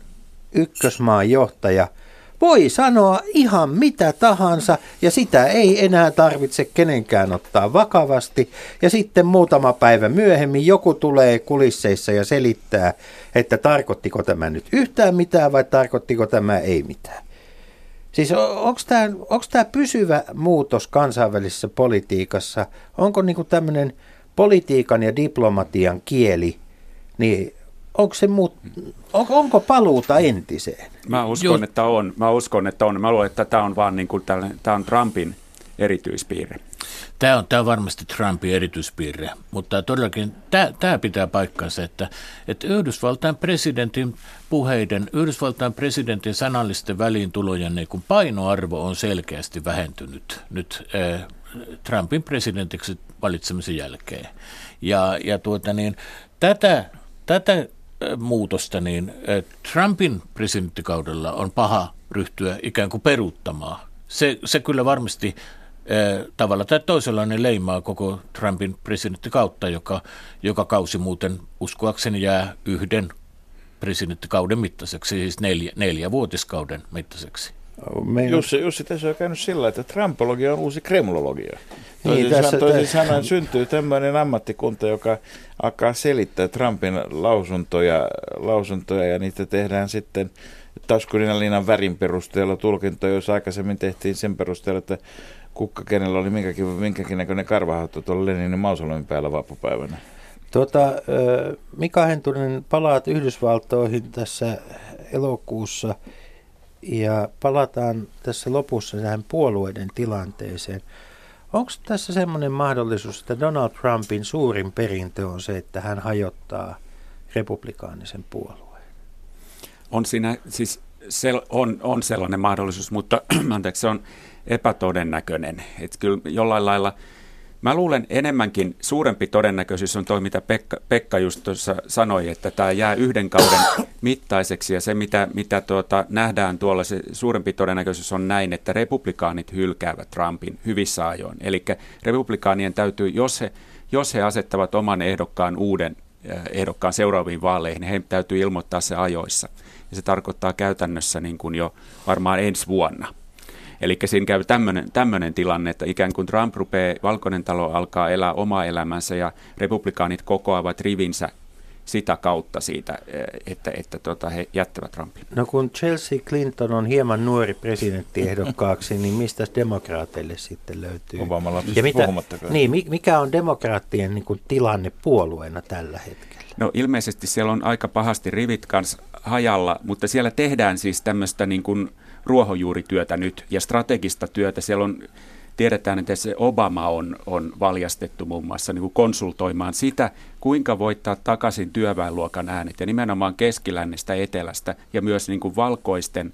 ykkösmaan johtaja – voi sanoa ihan mitä tahansa ja sitä ei enää tarvitse kenenkään ottaa vakavasti. Ja sitten muutama päivä myöhemmin joku tulee kulisseissa ja selittää, että tarkoittiko tämä nyt yhtään mitään vai tarkoittiko tämä ei mitään. Siis onko tämä pysyvä muutos kansainvälisessä politiikassa, onko niinku tämmöinen politiikan ja diplomatian kieli, niin onko, se muut, on, onko paluuta entiseen? Mä uskon, että on. Mä uskon, että on. Mä luulen, että tämä on vaan niin kuin tällainen, tämä on Trumpin erityispiirre. Tämä on, tämä on varmasti Trumpin erityispiirre, mutta todellakin tämä, tämä pitää paikkansa, että, että Yhdysvaltain presidentin puheiden, Yhdysvaltain presidentin sanallisten väliintulojen niin kuin painoarvo on selkeästi vähentynyt nyt äh, Trumpin presidentiksi valitsemisen jälkeen. Ja, ja tuota niin, tätä, tätä muutosta, niin Trumpin presidenttikaudella on paha ryhtyä ikään kuin peruuttamaan. Se, se kyllä varmasti tavalla tai toisella ne leimaa koko Trumpin presidenttikautta, joka, joka kausi muuten uskoakseni jää yhden presidenttikauden mittaiseksi, siis neljä, vuotiskauden mittaiseksi. Meillä... Jussi, Jussi, tässä on käynyt sillä, että Trumpologia on uusi kremlologia. Toisin, niin, tässä, toisin tässä... sanoen syntyy tämmöinen ammattikunta, joka alkaa selittää Trumpin lausuntoja, lausuntoja ja niitä tehdään sitten taskurinaliinan värin perusteella tulkintoja, jos aikaisemmin tehtiin sen perusteella, että kukka kenellä oli minkäkin, minkäkin näköinen karvahattu tuolla Leninin mausolemin päällä vappupäivänä. Tota, Mika Hentunen, palaat Yhdysvaltoihin tässä elokuussa ja palataan tässä lopussa tähän puolueiden tilanteeseen. Onko tässä semmoinen mahdollisuus, että Donald Trumpin suurin perintö on se, että hän hajottaa republikaanisen puolueen? On siinä, siis sel, on, on sellainen mahdollisuus, mutta <clears throat> anteeksi, se on epätodennäköinen. Että kyllä jollain lailla, mä luulen enemmänkin suurempi todennäköisyys on toi, mitä Pekka, Pekka just tuossa sanoi, että tämä jää yhden kauden <coughs> mittaiseksi ja se, mitä, mitä tuota, nähdään tuolla, se suurempi todennäköisyys on näin, että republikaanit hylkäävät Trumpin hyvissä ajoin. Eli republikaanien täytyy, jos he, jos he asettavat oman ehdokkaan uuden eh, ehdokkaan seuraaviin vaaleihin, niin heidän täytyy ilmoittaa se ajoissa. Ja se tarkoittaa käytännössä niin kuin jo varmaan ensi vuonna. Eli siinä käy tämmöinen tilanne, että ikään kuin Trump rupeaa, Valkoinen talo alkaa elää omaa elämänsä ja republikaanit kokoavat rivinsä sitä kautta siitä, eh, että, että tota, he jättävät Trumpin. No kun Chelsea Clinton on hieman nuori presidenttiehdokkaaksi, niin mistä demokraateille sitten löytyy? Obama ja mitä, niin, mikä on demokraattien niin kuin, tilanne puolueena tällä hetkellä? No ilmeisesti siellä on aika pahasti rivit kanssa hajalla, mutta siellä tehdään siis tämmöistä niin kuin ruohonjuurityötä nyt ja strategista työtä. Siellä on tiedetään, että se Obama on, on valjastettu muun muassa niin kuin konsultoimaan sitä, kuinka voittaa takaisin työväenluokan äänet ja nimenomaan keskilännestä etelästä ja myös niin kuin valkoisten,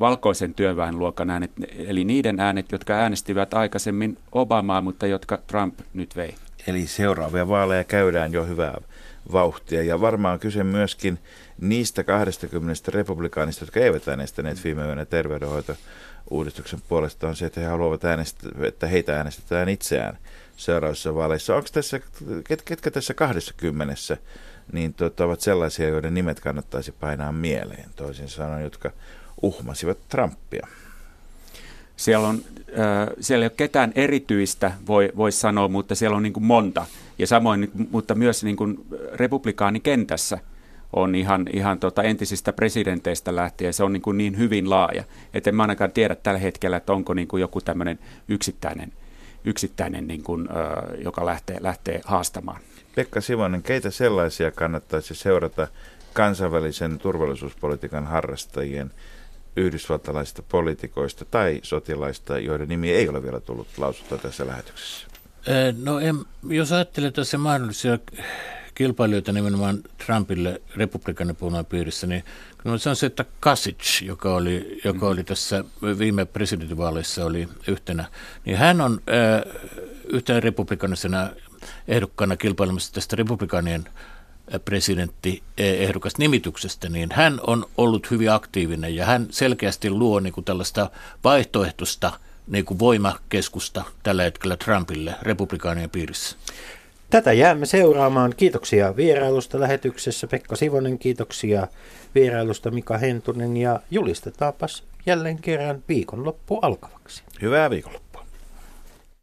valkoisen työväenluokan äänet, eli niiden äänet, jotka äänestivät aikaisemmin Obamaa, mutta jotka Trump nyt vei. Eli seuraavia vaaleja käydään jo hyvää vauhtia ja varmaan kyse myöskin niistä 20 republikaanista, jotka eivät äänestäneet viime yönä terveydenhoito uudistuksen puolesta on se, että he haluavat äänestää, että heitä äänestetään itseään seuraavissa vaaleissa. Onko tässä, ket, ketkä tässä 20 niin tuota, ovat sellaisia, joiden nimet kannattaisi painaa mieleen, toisin sanoen, jotka uhmasivat Trumpia? Siellä, on, siellä ei ole ketään erityistä, voi, voi sanoa, mutta siellä on niin kuin monta. Ja samoin, mutta myös niin kuin republikaanikentässä – on ihan, ihan tota entisistä presidenteistä lähtien, se on niin, kuin niin hyvin laaja, että en mä ainakaan tiedä tällä hetkellä, että onko niin kuin joku tämmöinen yksittäinen, yksittäinen niin kuin, joka lähtee, lähtee haastamaan. Pekka Sivonen, keitä sellaisia kannattaisi seurata kansainvälisen turvallisuuspolitiikan harrastajien yhdysvaltalaisista poliitikoista tai sotilaista, joiden nimi ei ole vielä tullut lausuttua tässä lähetyksessä? No en, jos ajattelee tässä mahdollisia kilpailijoita nimenomaan Trumpille republikaanipuolueen piirissä, niin kyllä se on se, että Kasich, joka oli, joka oli tässä viime presidentinvaaleissa oli yhtenä, niin hän on äh, yhtenä republikaanisena ehdokkaana kilpailemassa tästä republikaanien presidentti ehdokas nimityksestä, niin hän on ollut hyvin aktiivinen ja hän selkeästi luo niin kuin tällaista vaihtoehtoista niin kuin voimakeskusta tällä hetkellä Trumpille republikaanien piirissä. Tätä jäämme seuraamaan. Kiitoksia vierailusta lähetyksessä. Pekka Sivonen, kiitoksia vierailusta Mika Hentunen ja julistetaanpas jälleen kerran viikonloppu alkavaksi. Hyvää viikonloppua.